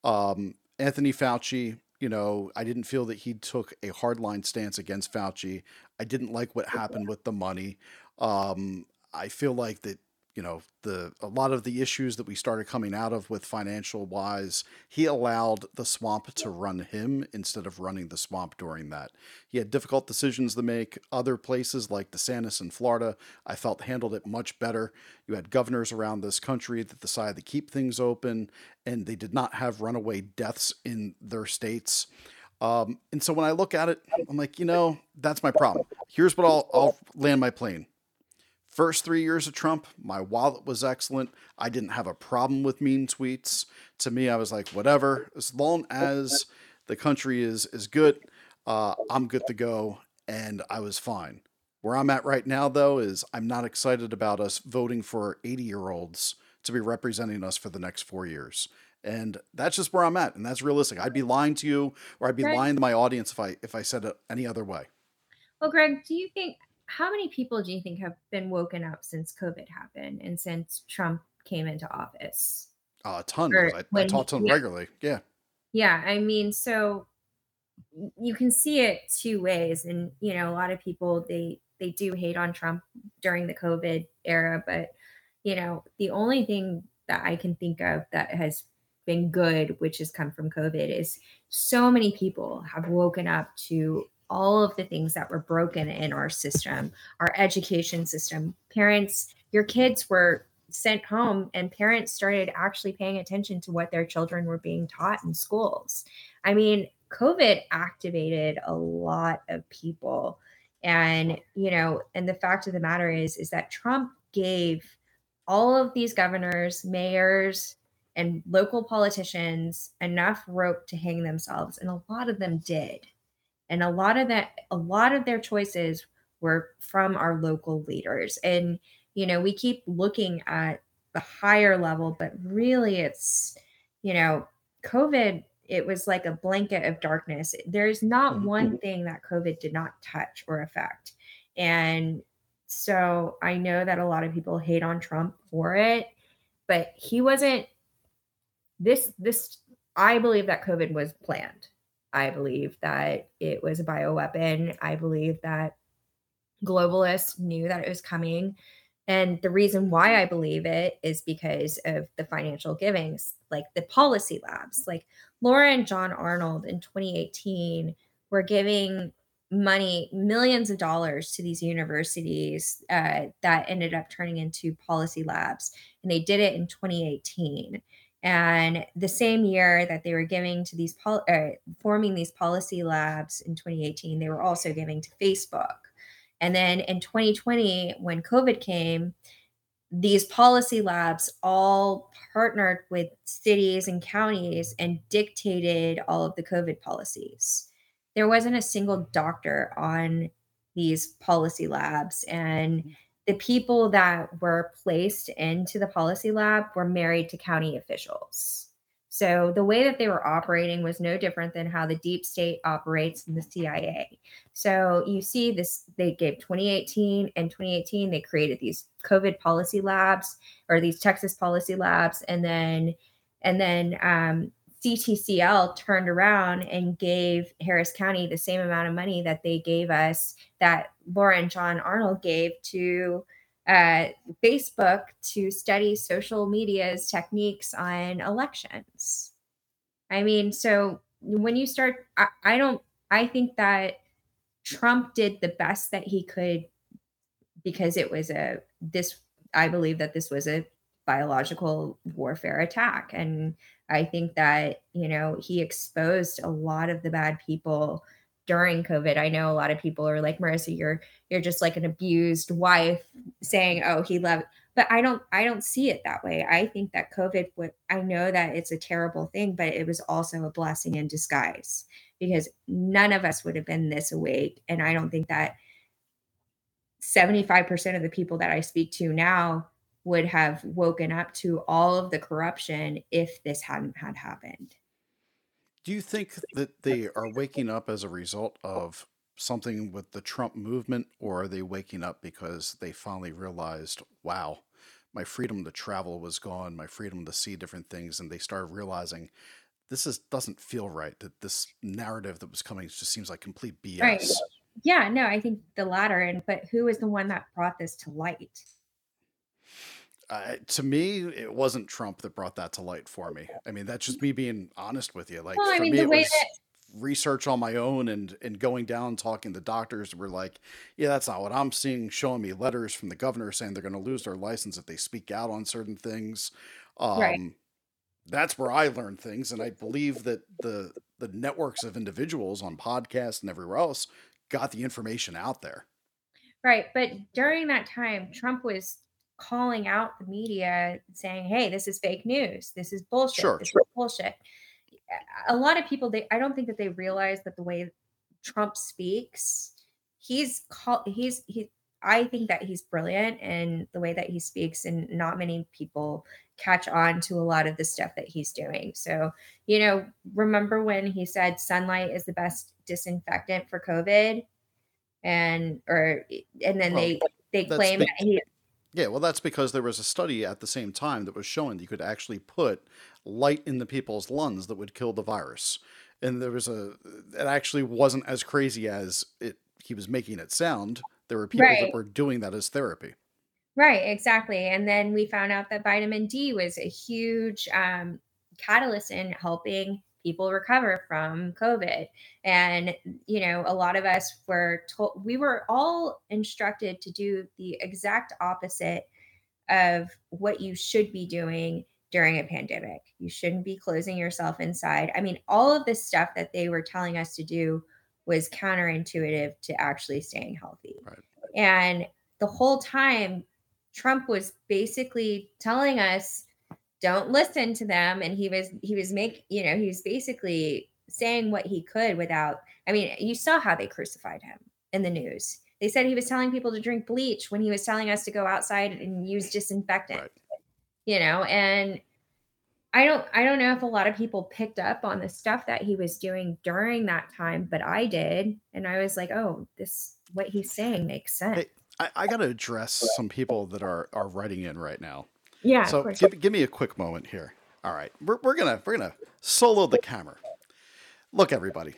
S1: Um, Anthony Fauci, you know, I didn't feel that he took a hardline stance against Fauci. I didn't like what happened with the money. Um, I feel like that you know the a lot of the issues that we started coming out of with financial wise he allowed the swamp to run him instead of running the swamp during that. He had difficult decisions to make. Other places like desantis in florida i felt handled it much better. You had governors around this country that decided to keep things open and they did not have runaway deaths in their states. Um, and so when i look at it i'm like you know that's my problem. Here's what i'll, I'll land my plane First three years of Trump, my wallet was excellent. I didn't have a problem with mean tweets. To me, I was like, whatever, as long as the country is is good, uh, I'm good to go, and I was fine. Where I'm at right now, though, is I'm not excited about us voting for 80 year olds to be representing us for the next four years. And that's just where I'm at, and that's realistic. I'd be lying to you, or I'd be
S3: Greg,
S1: lying to my audience if I if I said it any other way.
S3: well, Greg, do you think how many people do you think have been woken up since COVID happened and since Trump came into office?
S1: Uh, a ton.
S3: Or
S1: because I, I talk to them
S3: yeah,
S1: regularly. Yeah.
S3: yeah, I mean, so you can see it two ways, and you know, a lot of people they they do hate on Trump during the COVID era, but you know, the only thing that I can think of that has been good, which has come from COVID, is so many people have woken up to all of the things that were broken in our system, our education system. Parents, your kids were sent home, and parents started actually paying attention to what their children were being taught in schools. I mean, COVID activated a lot of people. And, you know, and the fact of the matter is, is that Trump gave all of these governors, mayors, and local politicians enough rope to hang themselves. And a lot of them did and a lot of that a lot of their choices were from our local leaders. And you know we keep looking at the higher level but really it's you know covid it was like a blanket of darkness. There's not
S1: Mhm.
S3: one thing that covid did not touch or affect. And so i know that a lot of people hate on trump for it but he wasn't this this i believe that covid was planned i believe that it was a bioweapon. I believe that globalists knew that it was coming. And the reason why i believe it is because of the financial givings like the policy labs. Like laura and john arnold in 2018 were giving money millions of dollars to these universities uh, that ended up turning into policy labs and they did it in 2018 and the same year that they were giving to these pol- uh, forming these policy labs in 2018 they were also giving to facebook. And then in 2020 when covid came these policy labs all partnered with cities and counties and dictated all of the covid policies. There wasn't a single doctor on these policy labs. And the people that were placed into the policy lab were married to county officials. So the way that they were operating was no different than how the deep state operates in the CIA. So you see this, they gave 2018 and 2018, they created these COVID policy labs or these Texas policy labs. And then, and then um, CTCL turned around and gave Harris County the same amount of money that they gave us, that Laura and John Arnold gave to uh, Facebook to study social media's techniques on elections. I mean, so when you start, I, I don't, I think that Trump did the best that he could because it was a, this, I believe that this was a biological warfare attack. And I think that, you know, he exposed a lot of the bad people during COVID. I know a lot of people are like, Merissa, you're you're just like an abused wife saying, oh, he loved but I don't I don't see it that way. I think that COVID would I know that it's a terrible thing, but it was also a blessing in disguise because none of us would have been this awake. And I don't think that 75% of the people that I speak to now would have woken up to all of the corruption if this hadn't had happened.
S1: Do you think that they are waking up as a result of something with the Trump movement, or are they waking up because they finally realized, wow, my freedom to travel was gone, my freedom to see different things, and they started realizing this is doesn't feel right. That this narrative that was coming just seems like complete BS.
S3: Right. Yeah, no, I think the latter. And but who is the one that brought this to light?
S1: Uh, to me, it wasn't Trump that brought that to light for me. I mean, that's just me being honest with you. Like
S3: Well, I
S1: for
S3: mean,
S1: me, it was
S3: that
S1: research on my own and and going down talking to doctors were like, yeah, that's not what I'm seeing. Showing me letters from the governor saying they're going to lose their license if they speak out on certain things.
S3: right.
S1: Um, that's where I learned things, and I believe that the the networks of individuals on podcasts and everywhere else got the information out there.
S3: Right. But during that time, Trump was calling out the media saying, hey, this is fake news. This is bullshit.
S1: Sure.
S3: This is bullshit. A lot of people, they I don't think that they realize that the way Trump speaks, he's call he's he I think that he's brilliant in the way that he speaks, and not many people catch on to a lot of the stuff that he's doing. So, you know, remember when he said sunlight is the best disinfectant for COVID? And or and then
S1: Well,
S3: they they claim that he
S1: Yeah, well, that's because there was a study at the same time that was showing that you could actually put light in the people's lungs that would kill the virus. And there was a, it actually wasn't as crazy as it he was making it sound. There were people
S3: Right.
S1: that were doing that as therapy.
S3: Right, exactly. And then we found out that vitamin D was a huge um, catalyst in helping people recover from COVID. And, you know, a lot of us were told, we were all instructed to do the exact opposite of what you should be doing during a pandemic. You shouldn't be closing yourself inside. I mean, all of this stuff that they were telling us to do was counterintuitive to actually staying healthy.
S1: Right.
S3: And the whole time, Trump was basically telling us, don't listen to them. And he was, he was make, you know, he was basically saying what he could without, I mean, you saw how they crucified him in the news. They said he was telling people to drink bleach when he was telling us to go outside and use disinfectant.
S1: Right.
S3: You know, and I don't I don't know if a lot of people picked up on the stuff that he was doing during that time, but I did. And I was like, oh, this what he's saying makes sense.
S1: Hey, I, I got to address some people that are are writing in right now.
S3: Yeah,
S1: so give, give me a quick moment here. All right, we're, we're gonna we're gonna solo the camera. Look, everybody,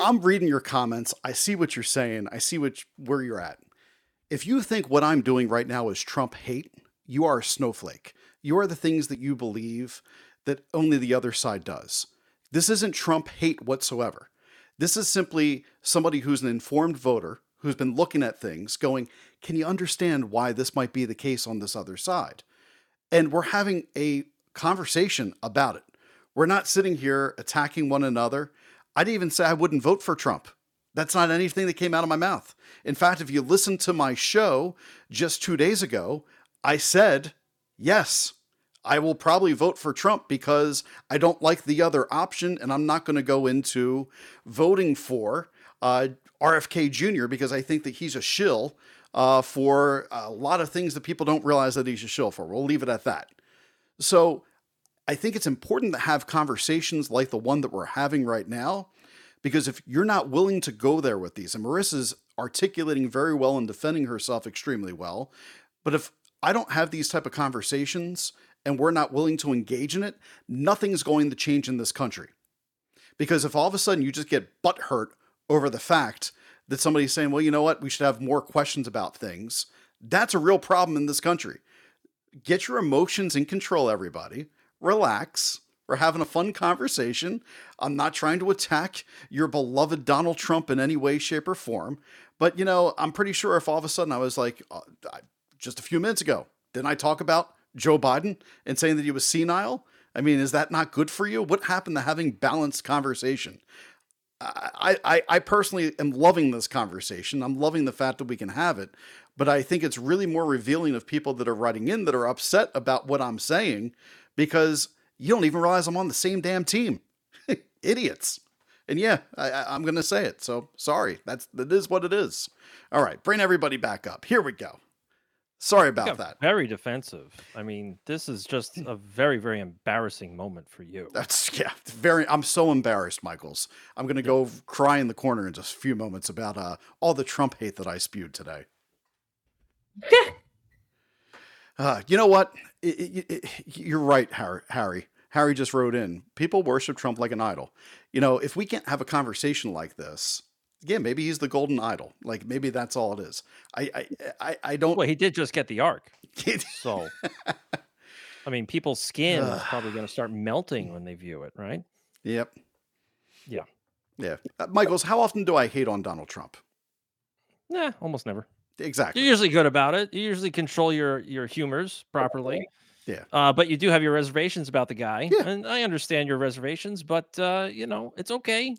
S1: I'm reading your comments. I see what you're saying. I see what where you're at. If you think what I'm doing right now is Trump hate, you are a snowflake. You are the things that you believe that only the other side does. This isn't Trump hate whatsoever. This is simply somebody who's an informed voter who's been looking at things, going, "Can you understand why this might be the case on this other side?" And we're having a conversation about it. We're not sitting here attacking one another. I'd even say I wouldn't vote for Trump. That's not anything that came out of my mouth. In fact, if you listen to my show just two days ago, I said, yes, I will probably vote for Trump because I don't like the other option, and I'm not going to go into voting for uh, RFK Jr. because I think that he's a shill uh, for a lot of things that people don't realize that he's a shill for. We'll leave it at that. So I think it's important to have conversations like the one that we're having right now, because if you're not willing to go there with these, and Merissa's articulating very well and defending herself extremely well, but if I don't have these type of conversations and we're not willing to engage in it, nothing's going to change in this country. Because if all of a sudden you just get butt hurt over the fact that somebody's saying, well, you know what, we should have more questions about things, that's a real problem in this country. Get your emotions in control, everybody. Relax. We're having a fun conversation. I'm not trying to attack your beloved Donald Trump in any way, shape, or form. But, you know, I'm pretty sure if all of a sudden I was like, uh, I- just a few minutes ago, didn't I talk about Joe Biden and saying that he was senile? I mean, is that not good for you? What happened to having balanced conversation? I, I, I personally am loving this conversation. I'm loving the fact that we can have it, but I think it's really more revealing of people that are writing in that are upset about what I'm saying because you don't even realize I'm on the same damn team. Idiots. And yeah, I, I- I'm going to say it. So sorry. That's that is what it is. All right, bring everybody back up. Here we go. Sorry about that.
S2: Very defensive. I mean, this is just a very, very embarrassing moment for you.
S1: That's yeah, very. I'm so embarrassed, Michaels. I'm gonna go cry in the corner in just a few moments about uh, all the Trump hate that I spewed today. Uh, you know what? It, it, it, you're right, Harry. Harry. Harry just wrote in. People worship Trump like an idol. You know, if we can't have a conversation like this, yeah, maybe he's the golden idol. Like maybe that's all it is. I I I, I don't.
S2: Well, he did just get the ark, so I mean, people's skin is probably going to start melting when they view it, right?
S1: Yep.
S2: Yeah.
S1: Yeah. Uh, Michaels, how often do I hate on Donald Trump?
S2: Nah, almost never.
S1: Exactly.
S2: You're usually good about it. You usually control your your humors properly.
S1: Yeah.
S2: Uh, but you do have your reservations about the guy,
S1: Yeah.
S2: and I understand your reservations. But uh, you know, it's okay.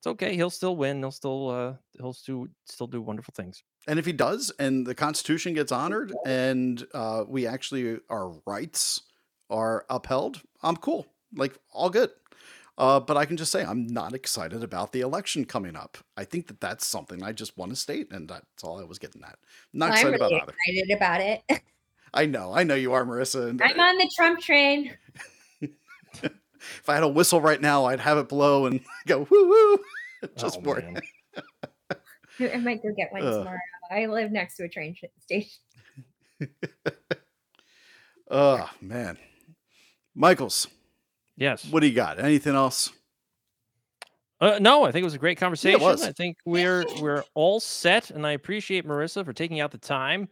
S2: It's okay. He'll still win. He'll still uh, he'll still still do wonderful things.
S1: And if he does, and the Constitution gets honored, and uh, we actually our rights are upheld, I'm cool. Like all good. Uh, but I can just say I'm not excited about the election coming up. I think that that's something I just want to state, and that's all I was getting at. Not
S3: Well, I'm
S1: excited
S3: really
S1: about either.
S3: excited about it.
S1: I know, I know you are, Merissa. And
S3: I'm on the Trump train.
S1: if I had a whistle right now, I'd have it blow and go woo woo. Just
S2: Oh,
S1: for
S2: man.
S3: I might go get one
S1: Ugh.
S3: tomorrow. I live next to a train station.
S1: Oh man, Michaels,
S2: Yes.
S1: what do you got? Anything else?
S2: Uh, no, I think it was a great conversation.
S1: was.
S2: I think we're we're all set, and I appreciate Merissa for taking out the time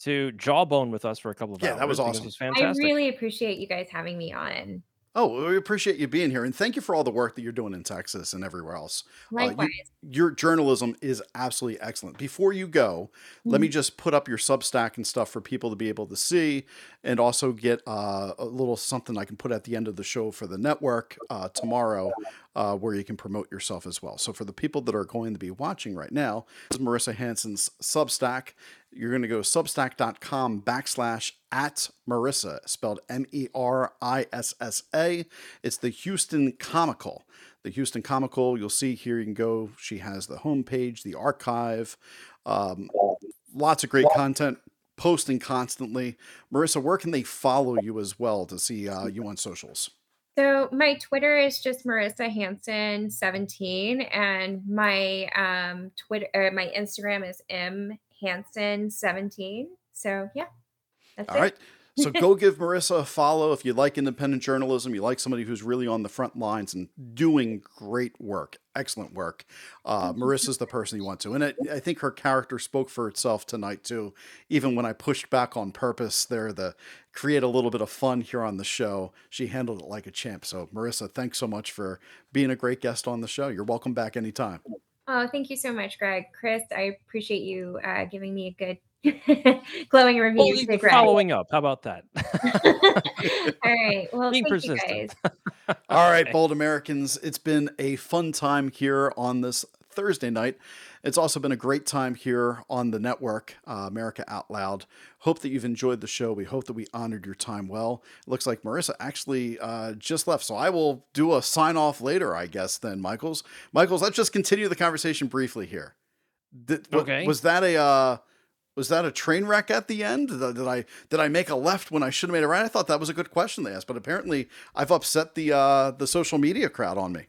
S2: to jawbone with us for a couple of
S1: Yeah,
S2: hours.
S1: that was awesome.
S2: This was
S3: I really appreciate you guys having me on.
S1: Oh, we appreciate you being here, and thank you for all the work that you're doing in Texas and everywhere else. Uh, you-
S3: Likewise.
S1: your journalism is absolutely excellent. Before you go, let me just put up your Substack and stuff for people to be able to see, and also get uh, a little something I can put at the end of the show for the network uh, tomorrow, uh, where you can promote yourself as well. So for the people that are going to be watching right now, this is Merissa Hansen's Substack. You're going to go substack.com backslash at Merissa, spelled M E R I S S A. It's the Houston Comical. The Houston Comical, you'll see here, you can go. She has the homepage, the archive, um, lots of great content, posting constantly. Merissa, where can they follow you as well to see uh, you on socials?
S3: So my Twitter is just Merissa Hansen 17 and my um Twitter or my Instagram is M Hansen 17. So yeah. That's
S1: All
S3: it.
S1: right. So go give Merissa a follow if you like independent journalism. You like somebody who's really on the front lines and doing great work, excellent work. Uh, Merissa's the person you want to, and I, I think her character spoke for itself tonight too. Even when I pushed back on purpose, there to create a little bit of fun here on the show. She handled it like a champ. So Merissa, thanks so much for being a great guest on the show. You're welcome back anytime.
S3: Oh, thank you so much, Greg. Chris, I appreciate you uh, giving me a good glowing review.
S2: Well,
S3: to Greg.
S2: following up. How about that?
S3: All right. Well,
S2: Being
S3: thank you
S2: persistent.
S3: guys.
S1: All right,
S2: Okay.
S1: bold Americans, it's been a fun time here on this Thursday night. It's also been a great time here on the network, uh, America Out Loud. Hope that you've enjoyed the show. We hope that we honored your time well. It looks like Merissa actually uh, just left, so I will do a sign off later, I guess. Then, Michaels, Michaels, let's just continue the conversation briefly here. Did,
S2: Okay.
S1: Was that a uh, was that a train wreck at the end? Did, did I did I make a left when I should have made a right? I thought that was a good question they asked, but apparently I've upset the uh, the social media crowd on me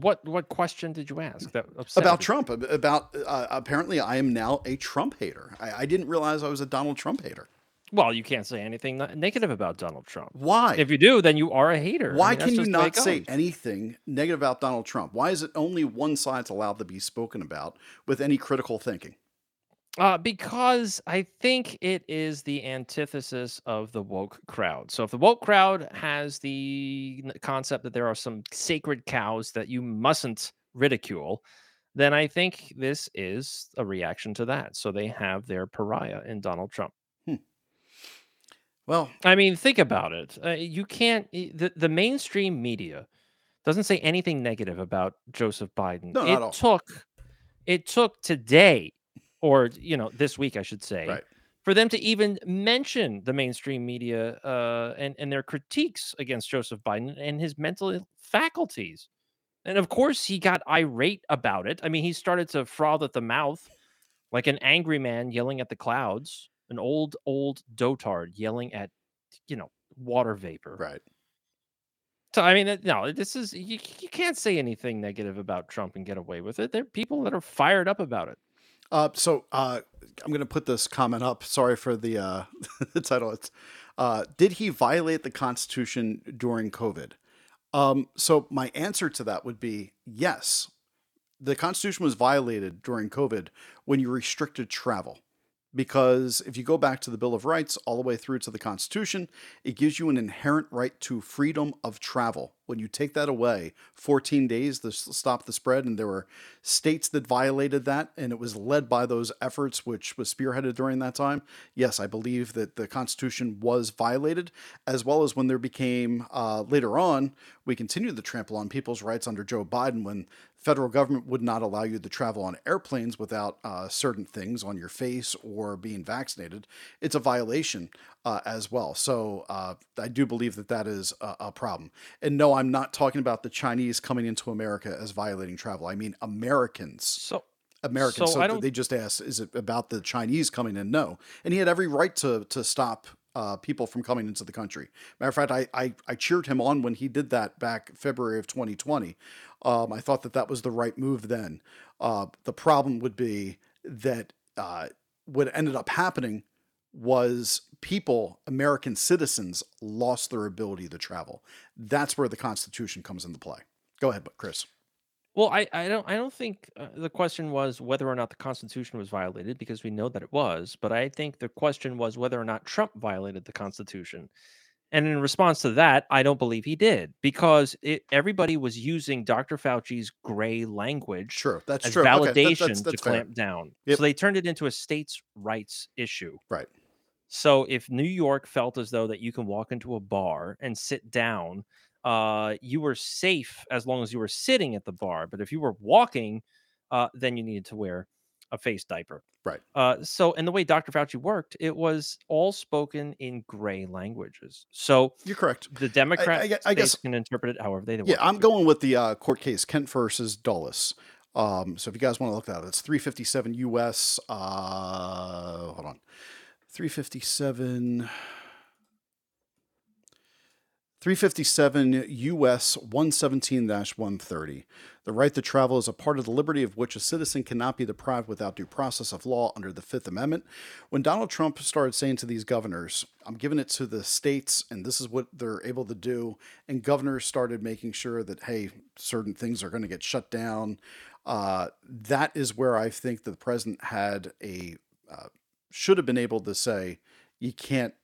S2: what what question did you ask? That
S1: about? Trump. About uh, apparently I am now a Trump hater. I, I didn't realize I was a Donald Trump hater.
S2: Well, you can't say anything negative about Donald Trump.
S1: Why?
S2: If you do, then you are a hater. I
S1: Why
S2: mean,
S1: can you
S2: just the way
S1: not say anything negative about Donald Trump? Why is it only one side's allowed to be spoken about with any critical thinking?
S2: Uh, because I think it is the antithesis of the woke crowd. So if the woke crowd has the concept that there are some sacred cows that you mustn't ridicule, then I think this is a reaction to that. So they have their pariah in Donald Trump.
S1: Well,
S2: I mean, think about it. Uh, you can't. The, the mainstream media doesn't say anything negative about Joseph Biden.
S1: No,
S2: it
S1: at all.
S2: took. It took today, or you know, this week, I should say,
S1: Right.
S2: for them to even mention the mainstream media uh, and and their critiques against Joseph Biden and his mental faculties. And of course, he got irate about it. I mean, he started to froth at the mouth like an angry man yelling at the clouds, an old, old dotard yelling at, you know, water vapor.
S1: right.
S2: So, I mean, no, this is, you, you can't say anything negative about Trump and get away with it. There are people that are fired up about it.
S1: Uh, so uh, I'm going to put this comment up. Sorry for the uh, the title. It's uh, did he violate the Constitution during COVID? Um, so my answer to that would be yes. The Constitution was violated during COVID when you restricted travel because if you go back to the Bill of Rights all the way through to the Constitution, it gives you an inherent right to freedom of travel. When you take that away, 14 days to stop the spread, and there were states that violated that, and it was led by those efforts, which was spearheaded during that time. Yes, I believe that the Constitution was violated, as well as when there became uh, later on, we continued to trample on people's rights under Joe Biden when federal government would not allow you to travel on airplanes without uh, certain things on your face or being vaccinated. It's a violation uh, as well. So uh, I do believe that that is a, a, problem. And no, I'm not talking about the Chinese coming into America as violating travel. I mean Americans.
S2: So.
S1: Americans. So, so they just asked, "Is it about the Chinese coming in?" No, and he had every right to to stop uh, people from coming into the country. Matter of fact, I, I, I cheered him on when he did that back February of 2020. Um, I thought that that was the right move then. Uh, the problem would be that uh, what ended up happening was people, American citizens, lost their ability to travel. That's where the Constitution comes into play. Go ahead, Chris.
S2: Well, I, I don't I don't think uh, the question was whether or not the Constitution was violated because we know that it was, but I think the question was whether or not Trump violated the Constitution. And in response to that, I don't believe he did because it, everybody was using Dr. Fauci's gray language
S1: sure, that's
S2: as
S1: true.
S2: validation
S1: okay, that's, that's, that's
S2: to clamp down.
S1: Yep.
S2: So they turned it into a states' rights issue.
S1: Right.
S2: So if New York felt as though that you can walk into a bar and sit down uh, you were safe as long as you were sitting at the bar. But if you were walking, uh, then you needed to wear a face diaper.
S1: Right.
S2: Uh, so, and the way Dr. Fauci worked, it was all spoken in gray languages. So
S1: you're correct.
S2: The Democrats
S1: I, I, I guess
S2: can interpret it however they want.
S1: Yeah, I'm going with the uh, court case Kent versus Dulles. Um, so if you guys want to look at it, it's 357 U.S. Uh, hold on, 357. 357 U.S. 117 130. The right to travel is a part of the liberty of which a citizen cannot be deprived without due process of law under the Fifth Amendment. When Donald Trump started saying to these governors, I'm giving it to the states and this is what they're able to do, and governors started making sure that, hey, certain things are going to get shut down, uh, that is where I think the president had a, uh, should have been able to say, you can't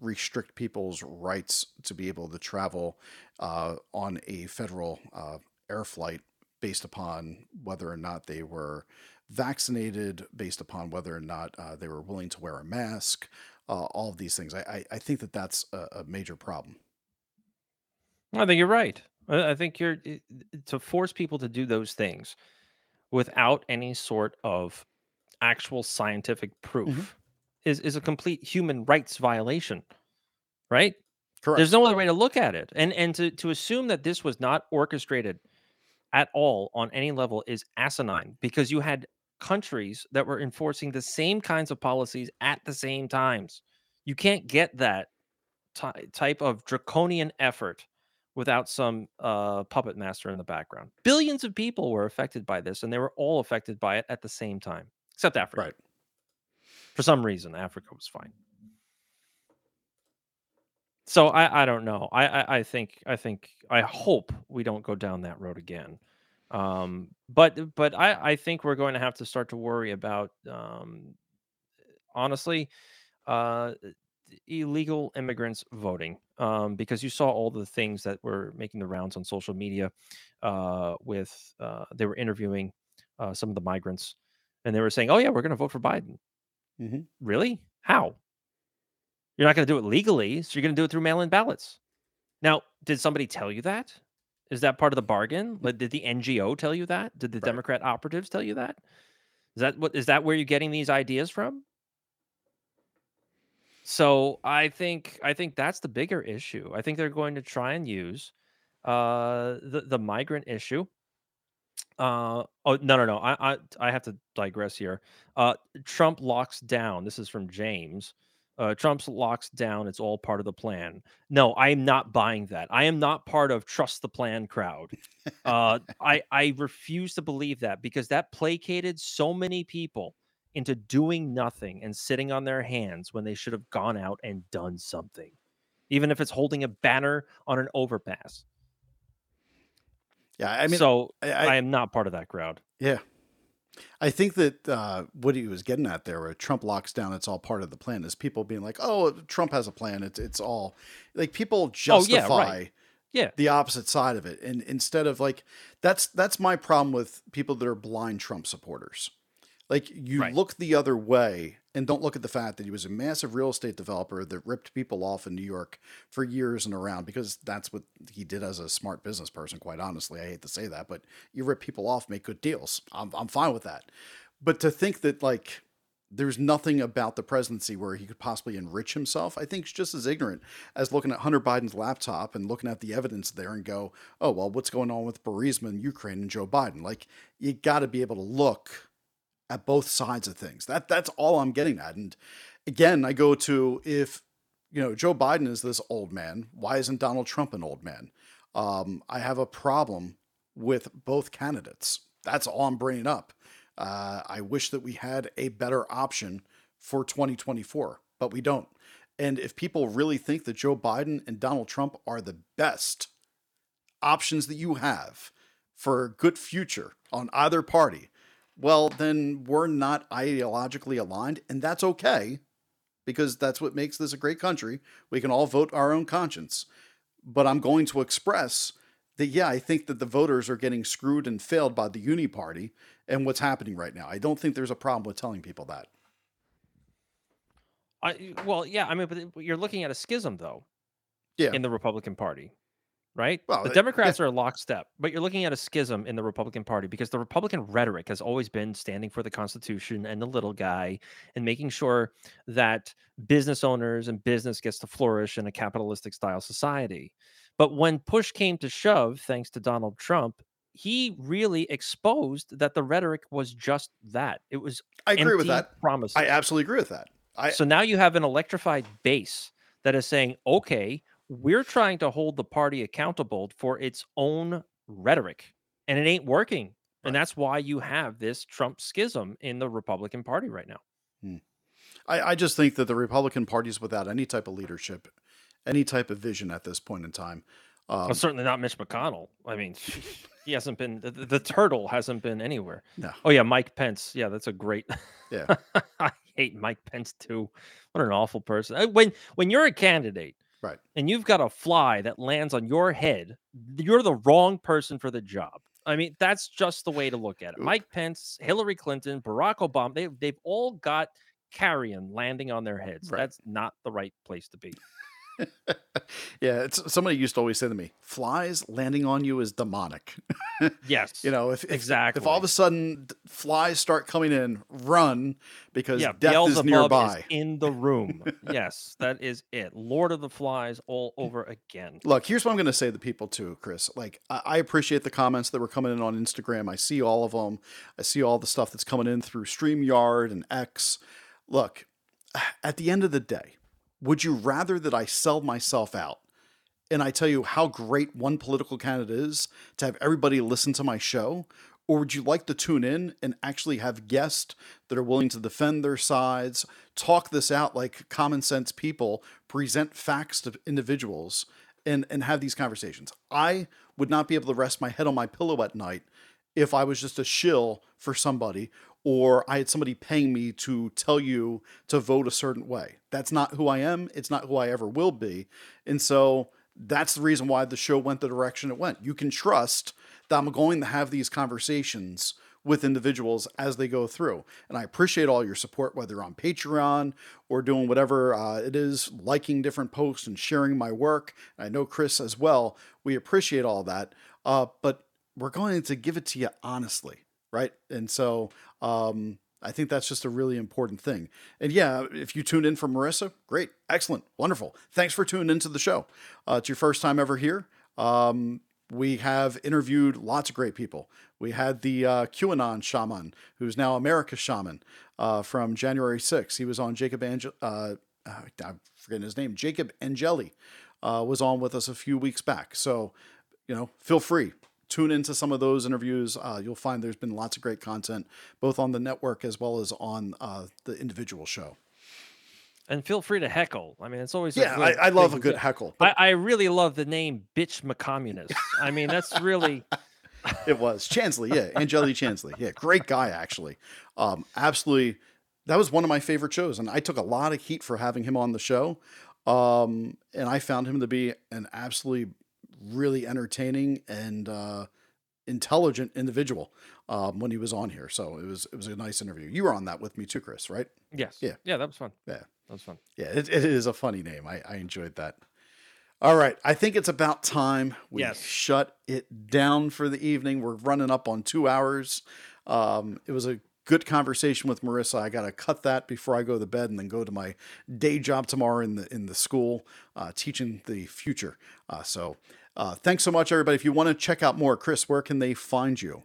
S1: restrict people's rights to be able to travel uh, on a federal uh, air flight based upon whether or not they were vaccinated, based upon whether or not uh, they were willing to wear a mask, uh, all of these things. I, I, I think that that's a, a, major problem.
S2: I think you're right. I think you're to force people to do those things without any sort of actual scientific proof. Mm-hmm is is a complete human rights violation, right?
S1: Correct.
S2: There's no other way to look at it, and and to to assume that this was not orchestrated at all on any level is asinine because you had countries that were enforcing the same kinds of policies at the same times. You can't get that ty- type of draconian effort without some uh, puppet master in the background. Billions of people were affected by this, and they were all affected by it at the same time, except Africa.
S1: Right.
S2: For some reason, Africa was fine. So I, I don't know. I, I, I think I think I hope we don't go down that road again. Um, but but I, I think we're going to have to start to worry about um, honestly uh, illegal immigrants voting um, because you saw all the things that were making the rounds on social media uh, with uh, they were interviewing uh, some of the migrants and they were saying oh yeah we're going to vote for biden
S1: Mm-hmm.
S2: Really? How? You're not going to do it legally, so you're going to do it through mail-in ballots. Now, did somebody tell you that? Is that part of the bargain? Like, did the NGO tell you that? Did the right. Democrat operatives tell you that? Is that what is that where you're getting these ideas from? So I think I think that's the bigger issue. I think they're going to try and use uh, the the migrant issue uh, oh no, no, no. I, I, I have to digress here. Uh, Trump locks down. This is from James. Uh, Trump's locks down. It's all part of the plan. No, I am not buying that. I am not part of trust the plan crowd. Uh, I, I refuse to believe that because that placated so many people into doing nothing and sitting on their hands when they should have gone out and done something, even if it's holding a banner on an overpass.
S1: Yeah, I mean,
S2: so
S1: I,
S2: I,
S1: I,
S2: am not part of that crowd.
S1: yeah, I think that uh, what he was getting at there, where Trump locks down, it's all part of the plan. Is people being like, "Oh, Trump has a plan. It's it's all like people
S2: Oh,
S1: justify
S2: yeah, right. Yeah.
S1: the opposite side of it, and instead of like that's that's my problem with people that are blind Trump supporters. Like you
S2: Right.
S1: look the other way and don't look at the fact that he was a massive real estate developer that ripped people off in New York for years and around because that's what he did as a smart business person. Quite honestly, I hate to say that, but you rip people off, make good deals. I'm I'm fine with that. But to think that like there's nothing about the presidency where he could possibly enrich himself, I think is just as ignorant as looking at Hunter Biden's laptop and looking at the evidence there and go, oh, well, what's going on with Burisma in Ukraine and Joe Biden? Like, you got to be able to look at both sides of things. That That's all I'm getting at. And again, I go to if, you know, Joe Biden is this old man, why isn't Donald Trump an old man? Um, I have a problem with both candidates. That's all I'm bringing up. Uh, I wish that we had a better option for 2024, but we don't. And if people really think that Joe Biden and Donald Trump are the best options that you have for a good future on either party, well, then we're not ideologically aligned, and that's okay because that's what makes this a great country. We can all vote our own conscience. But I'm going to express that, yeah, I think that the voters are getting screwed and failed by the Uni Party and what's happening right now. I don't think there's a problem with telling people that.
S2: I well, yeah. I mean, but you're looking at a schism though
S1: Yeah.
S2: in the Republican Party, right?
S1: Well,
S2: the Democrats are lockstep, but you're looking at a schism in the Republican Party because the Republican rhetoric has always been standing for the Constitution and the little guy and making sure that business owners and business gets to flourish in a capitalistic style society. But when push came to shove, thanks to Donald Trump, he really exposed that the rhetoric was just that. It was
S1: I agree with that.
S2: Promise.
S1: I absolutely agree with that. I,
S2: so now you have an electrified base that is saying, okay, we're trying to hold the party accountable for its own rhetoric, and it ain't working.
S1: Right.
S2: And that's why you have this Trump schism in the Republican Party right now.
S1: I, I just think that the Republican Party is without any type of leadership, any type of vision at this point in time. Um,
S2: well, certainly not Mitch McConnell. I mean, he hasn't been the, the- the turtle hasn't been anywhere.
S1: no.
S2: Oh yeah, Mike Pence. Yeah, that's a great.
S1: Yeah.
S2: I hate Mike Pence too. What an awful person. Uh, When when you're a candidate,
S1: Right.
S2: and you've got a fly that lands on your head, you're the wrong person for the job. I mean, that's just the way to look at it.
S1: Oop.
S2: Mike Pence, Hillary Clinton, Barack Obama, they they've all got carrion landing on their heads.
S1: Right.
S2: That's not the right place to be.
S1: yeah, it's somebody used to always say to me, "Flies landing on you is demonic."
S2: Yes.
S1: you know, if if,
S2: exactly.
S1: if all of a sudden flies start coming in, run because
S2: yeah,
S1: death is
S2: Beelzebub
S1: nearby.
S2: in the room. yes, that is it. Lord of the Flies all over again.
S1: Look, here's what I'm going to say to the people too, Chris. Like, I, I appreciate the comments that were coming in on Instagram. I see all of them. I see all the stuff that's coming in through StreamYard and X. Look, at the end of the day, would you rather that I sell myself out and I tell you how great one political candidate is to have everybody listen to my show? Or would you like to tune in and actually have guests that are willing to defend their sides, talk this out like common sense people, present facts to individuals, and, and have these conversations? I would not be able to rest my head on my pillow at night if I was just a shill for somebody or I had somebody paying me to tell you to vote a certain way. That's not who I am. It's not who I ever will be. And so that's the reason why the show went the direction it went. You can trust that I'm going to have these conversations with individuals as they go through. And I appreciate all your support, whether on Patreon or doing whatever uh, it is, liking different posts and sharing my work. I know Chris as well. We appreciate all that. Uh, but we're going to give it to you honestly, right? And so um, I think that's just a really important thing. And yeah, if you tuned in for Merissa, great, excellent, wonderful. Thanks for tuning into the show. Uh, it's your first time ever here. Um, we have interviewed lots of great people. We had the uh, QAnon shaman, who's now America's shaman, uh, from January 6th. He was on Jacob Angel. Uh, uh, I'm forgetting his name. Jacob Angeli uh, was on with us a few weeks back. So, you know, feel free tune into some of those interviews. Uh, you'll find there's been lots of great content, both on the network as well as on uh, the individual show.
S2: And feel free to heckle. I mean, it's always
S1: Yeah, I, I love a good
S2: to-
S1: heckle.
S2: I, I really love the name "bitch McCommunist." I mean, that's really
S1: It was Chansley, yeah, Angeli Chansley, yeah, great guy actually. Um, absolutely, that was one of my favorite shows, and I took a lot of heat for having him on the show. Um, and I found him to be an absolutely really entertaining and uh, intelligent individual um, when he was on here. So it was it was a nice interview. You were on that with me too, Chris, right?
S2: yes,
S1: Yeah.
S2: yeah. That was fun.
S1: Yeah.
S2: that was fun.
S1: Yeah, it, it is a funny name. I, I enjoyed that. All right, I think it's about time we
S2: Yes.
S1: shut it down for the evening. We're running up on two hours. Um, it was a good conversation with Merissa. I got to cut that before I go to bed and then go to my day job tomorrow in the in the school uh, teaching the future. Uh, so, uh, thanks so much, everybody. If you want to check out more, Chris, where can they find you?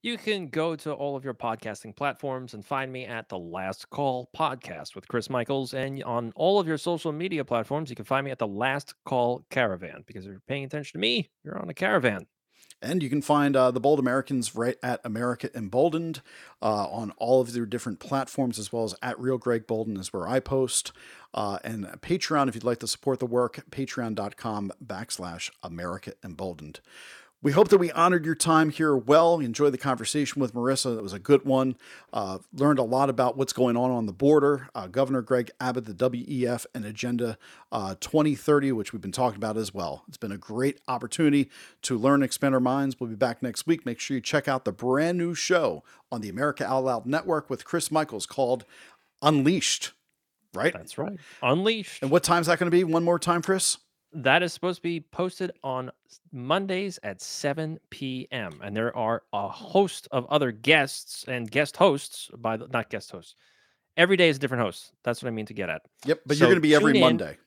S2: You can go to all of your podcasting platforms and find me at the Last Call Podcast with Chris Michaels. And on all of your social media platforms, you can find me at the Last Call Caravan because if you're paying attention to me, you're on a caravan.
S1: And you can find uh, the Bold Americans right at America Emboldened uh, on all of their different platforms, as well as at Real Greg Bolden is where I post. Uh, and Patreon, if you'd like to support the work, patreon.com backslash America Emboldened. We hope that we honored your time here well. Enjoy the conversation with Merissa. It was a good one. Uh, learned a lot about what's going on on the border. Uh, Governor Greg Abbott, the WEF, and Agenda uh, 2030, which we've been talking about as well. It's been a great opportunity to learn and expand our minds. We'll be back next week. Make sure you check out the brand new show on the America Out Loud Network with Chris Michaels called Unleashed. Right?
S2: That's right. Unleashed.
S1: And what time's that going to be? One more time, Chris?
S2: That is supposed to be posted on Mondays at 7 p.m. And there are a host of other guests and guest hosts by the not guest hosts. Every day is a different host. That's what I mean to get at.
S1: Yep. But
S2: So
S1: you're going to be every. Monday.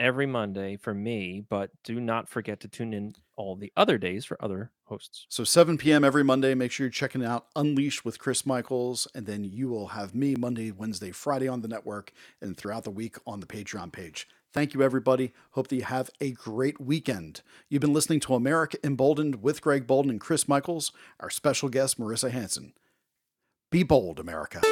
S2: Every Monday for me, but do not forget to tune in all the other days for other hosts.
S1: So 7 p.m. every Monday. Make sure you're checking out Unleashed with Chris Michaels, and then you will have me Monday, Wednesday, Friday on the network, and throughout the week on the Patreon page. Thank you, everybody. Hope that you have a great weekend. You've been listening to America Emboldened with Greg Bolden and Chris Michaels, our special guest, Merissa Hansen. Be bold, America.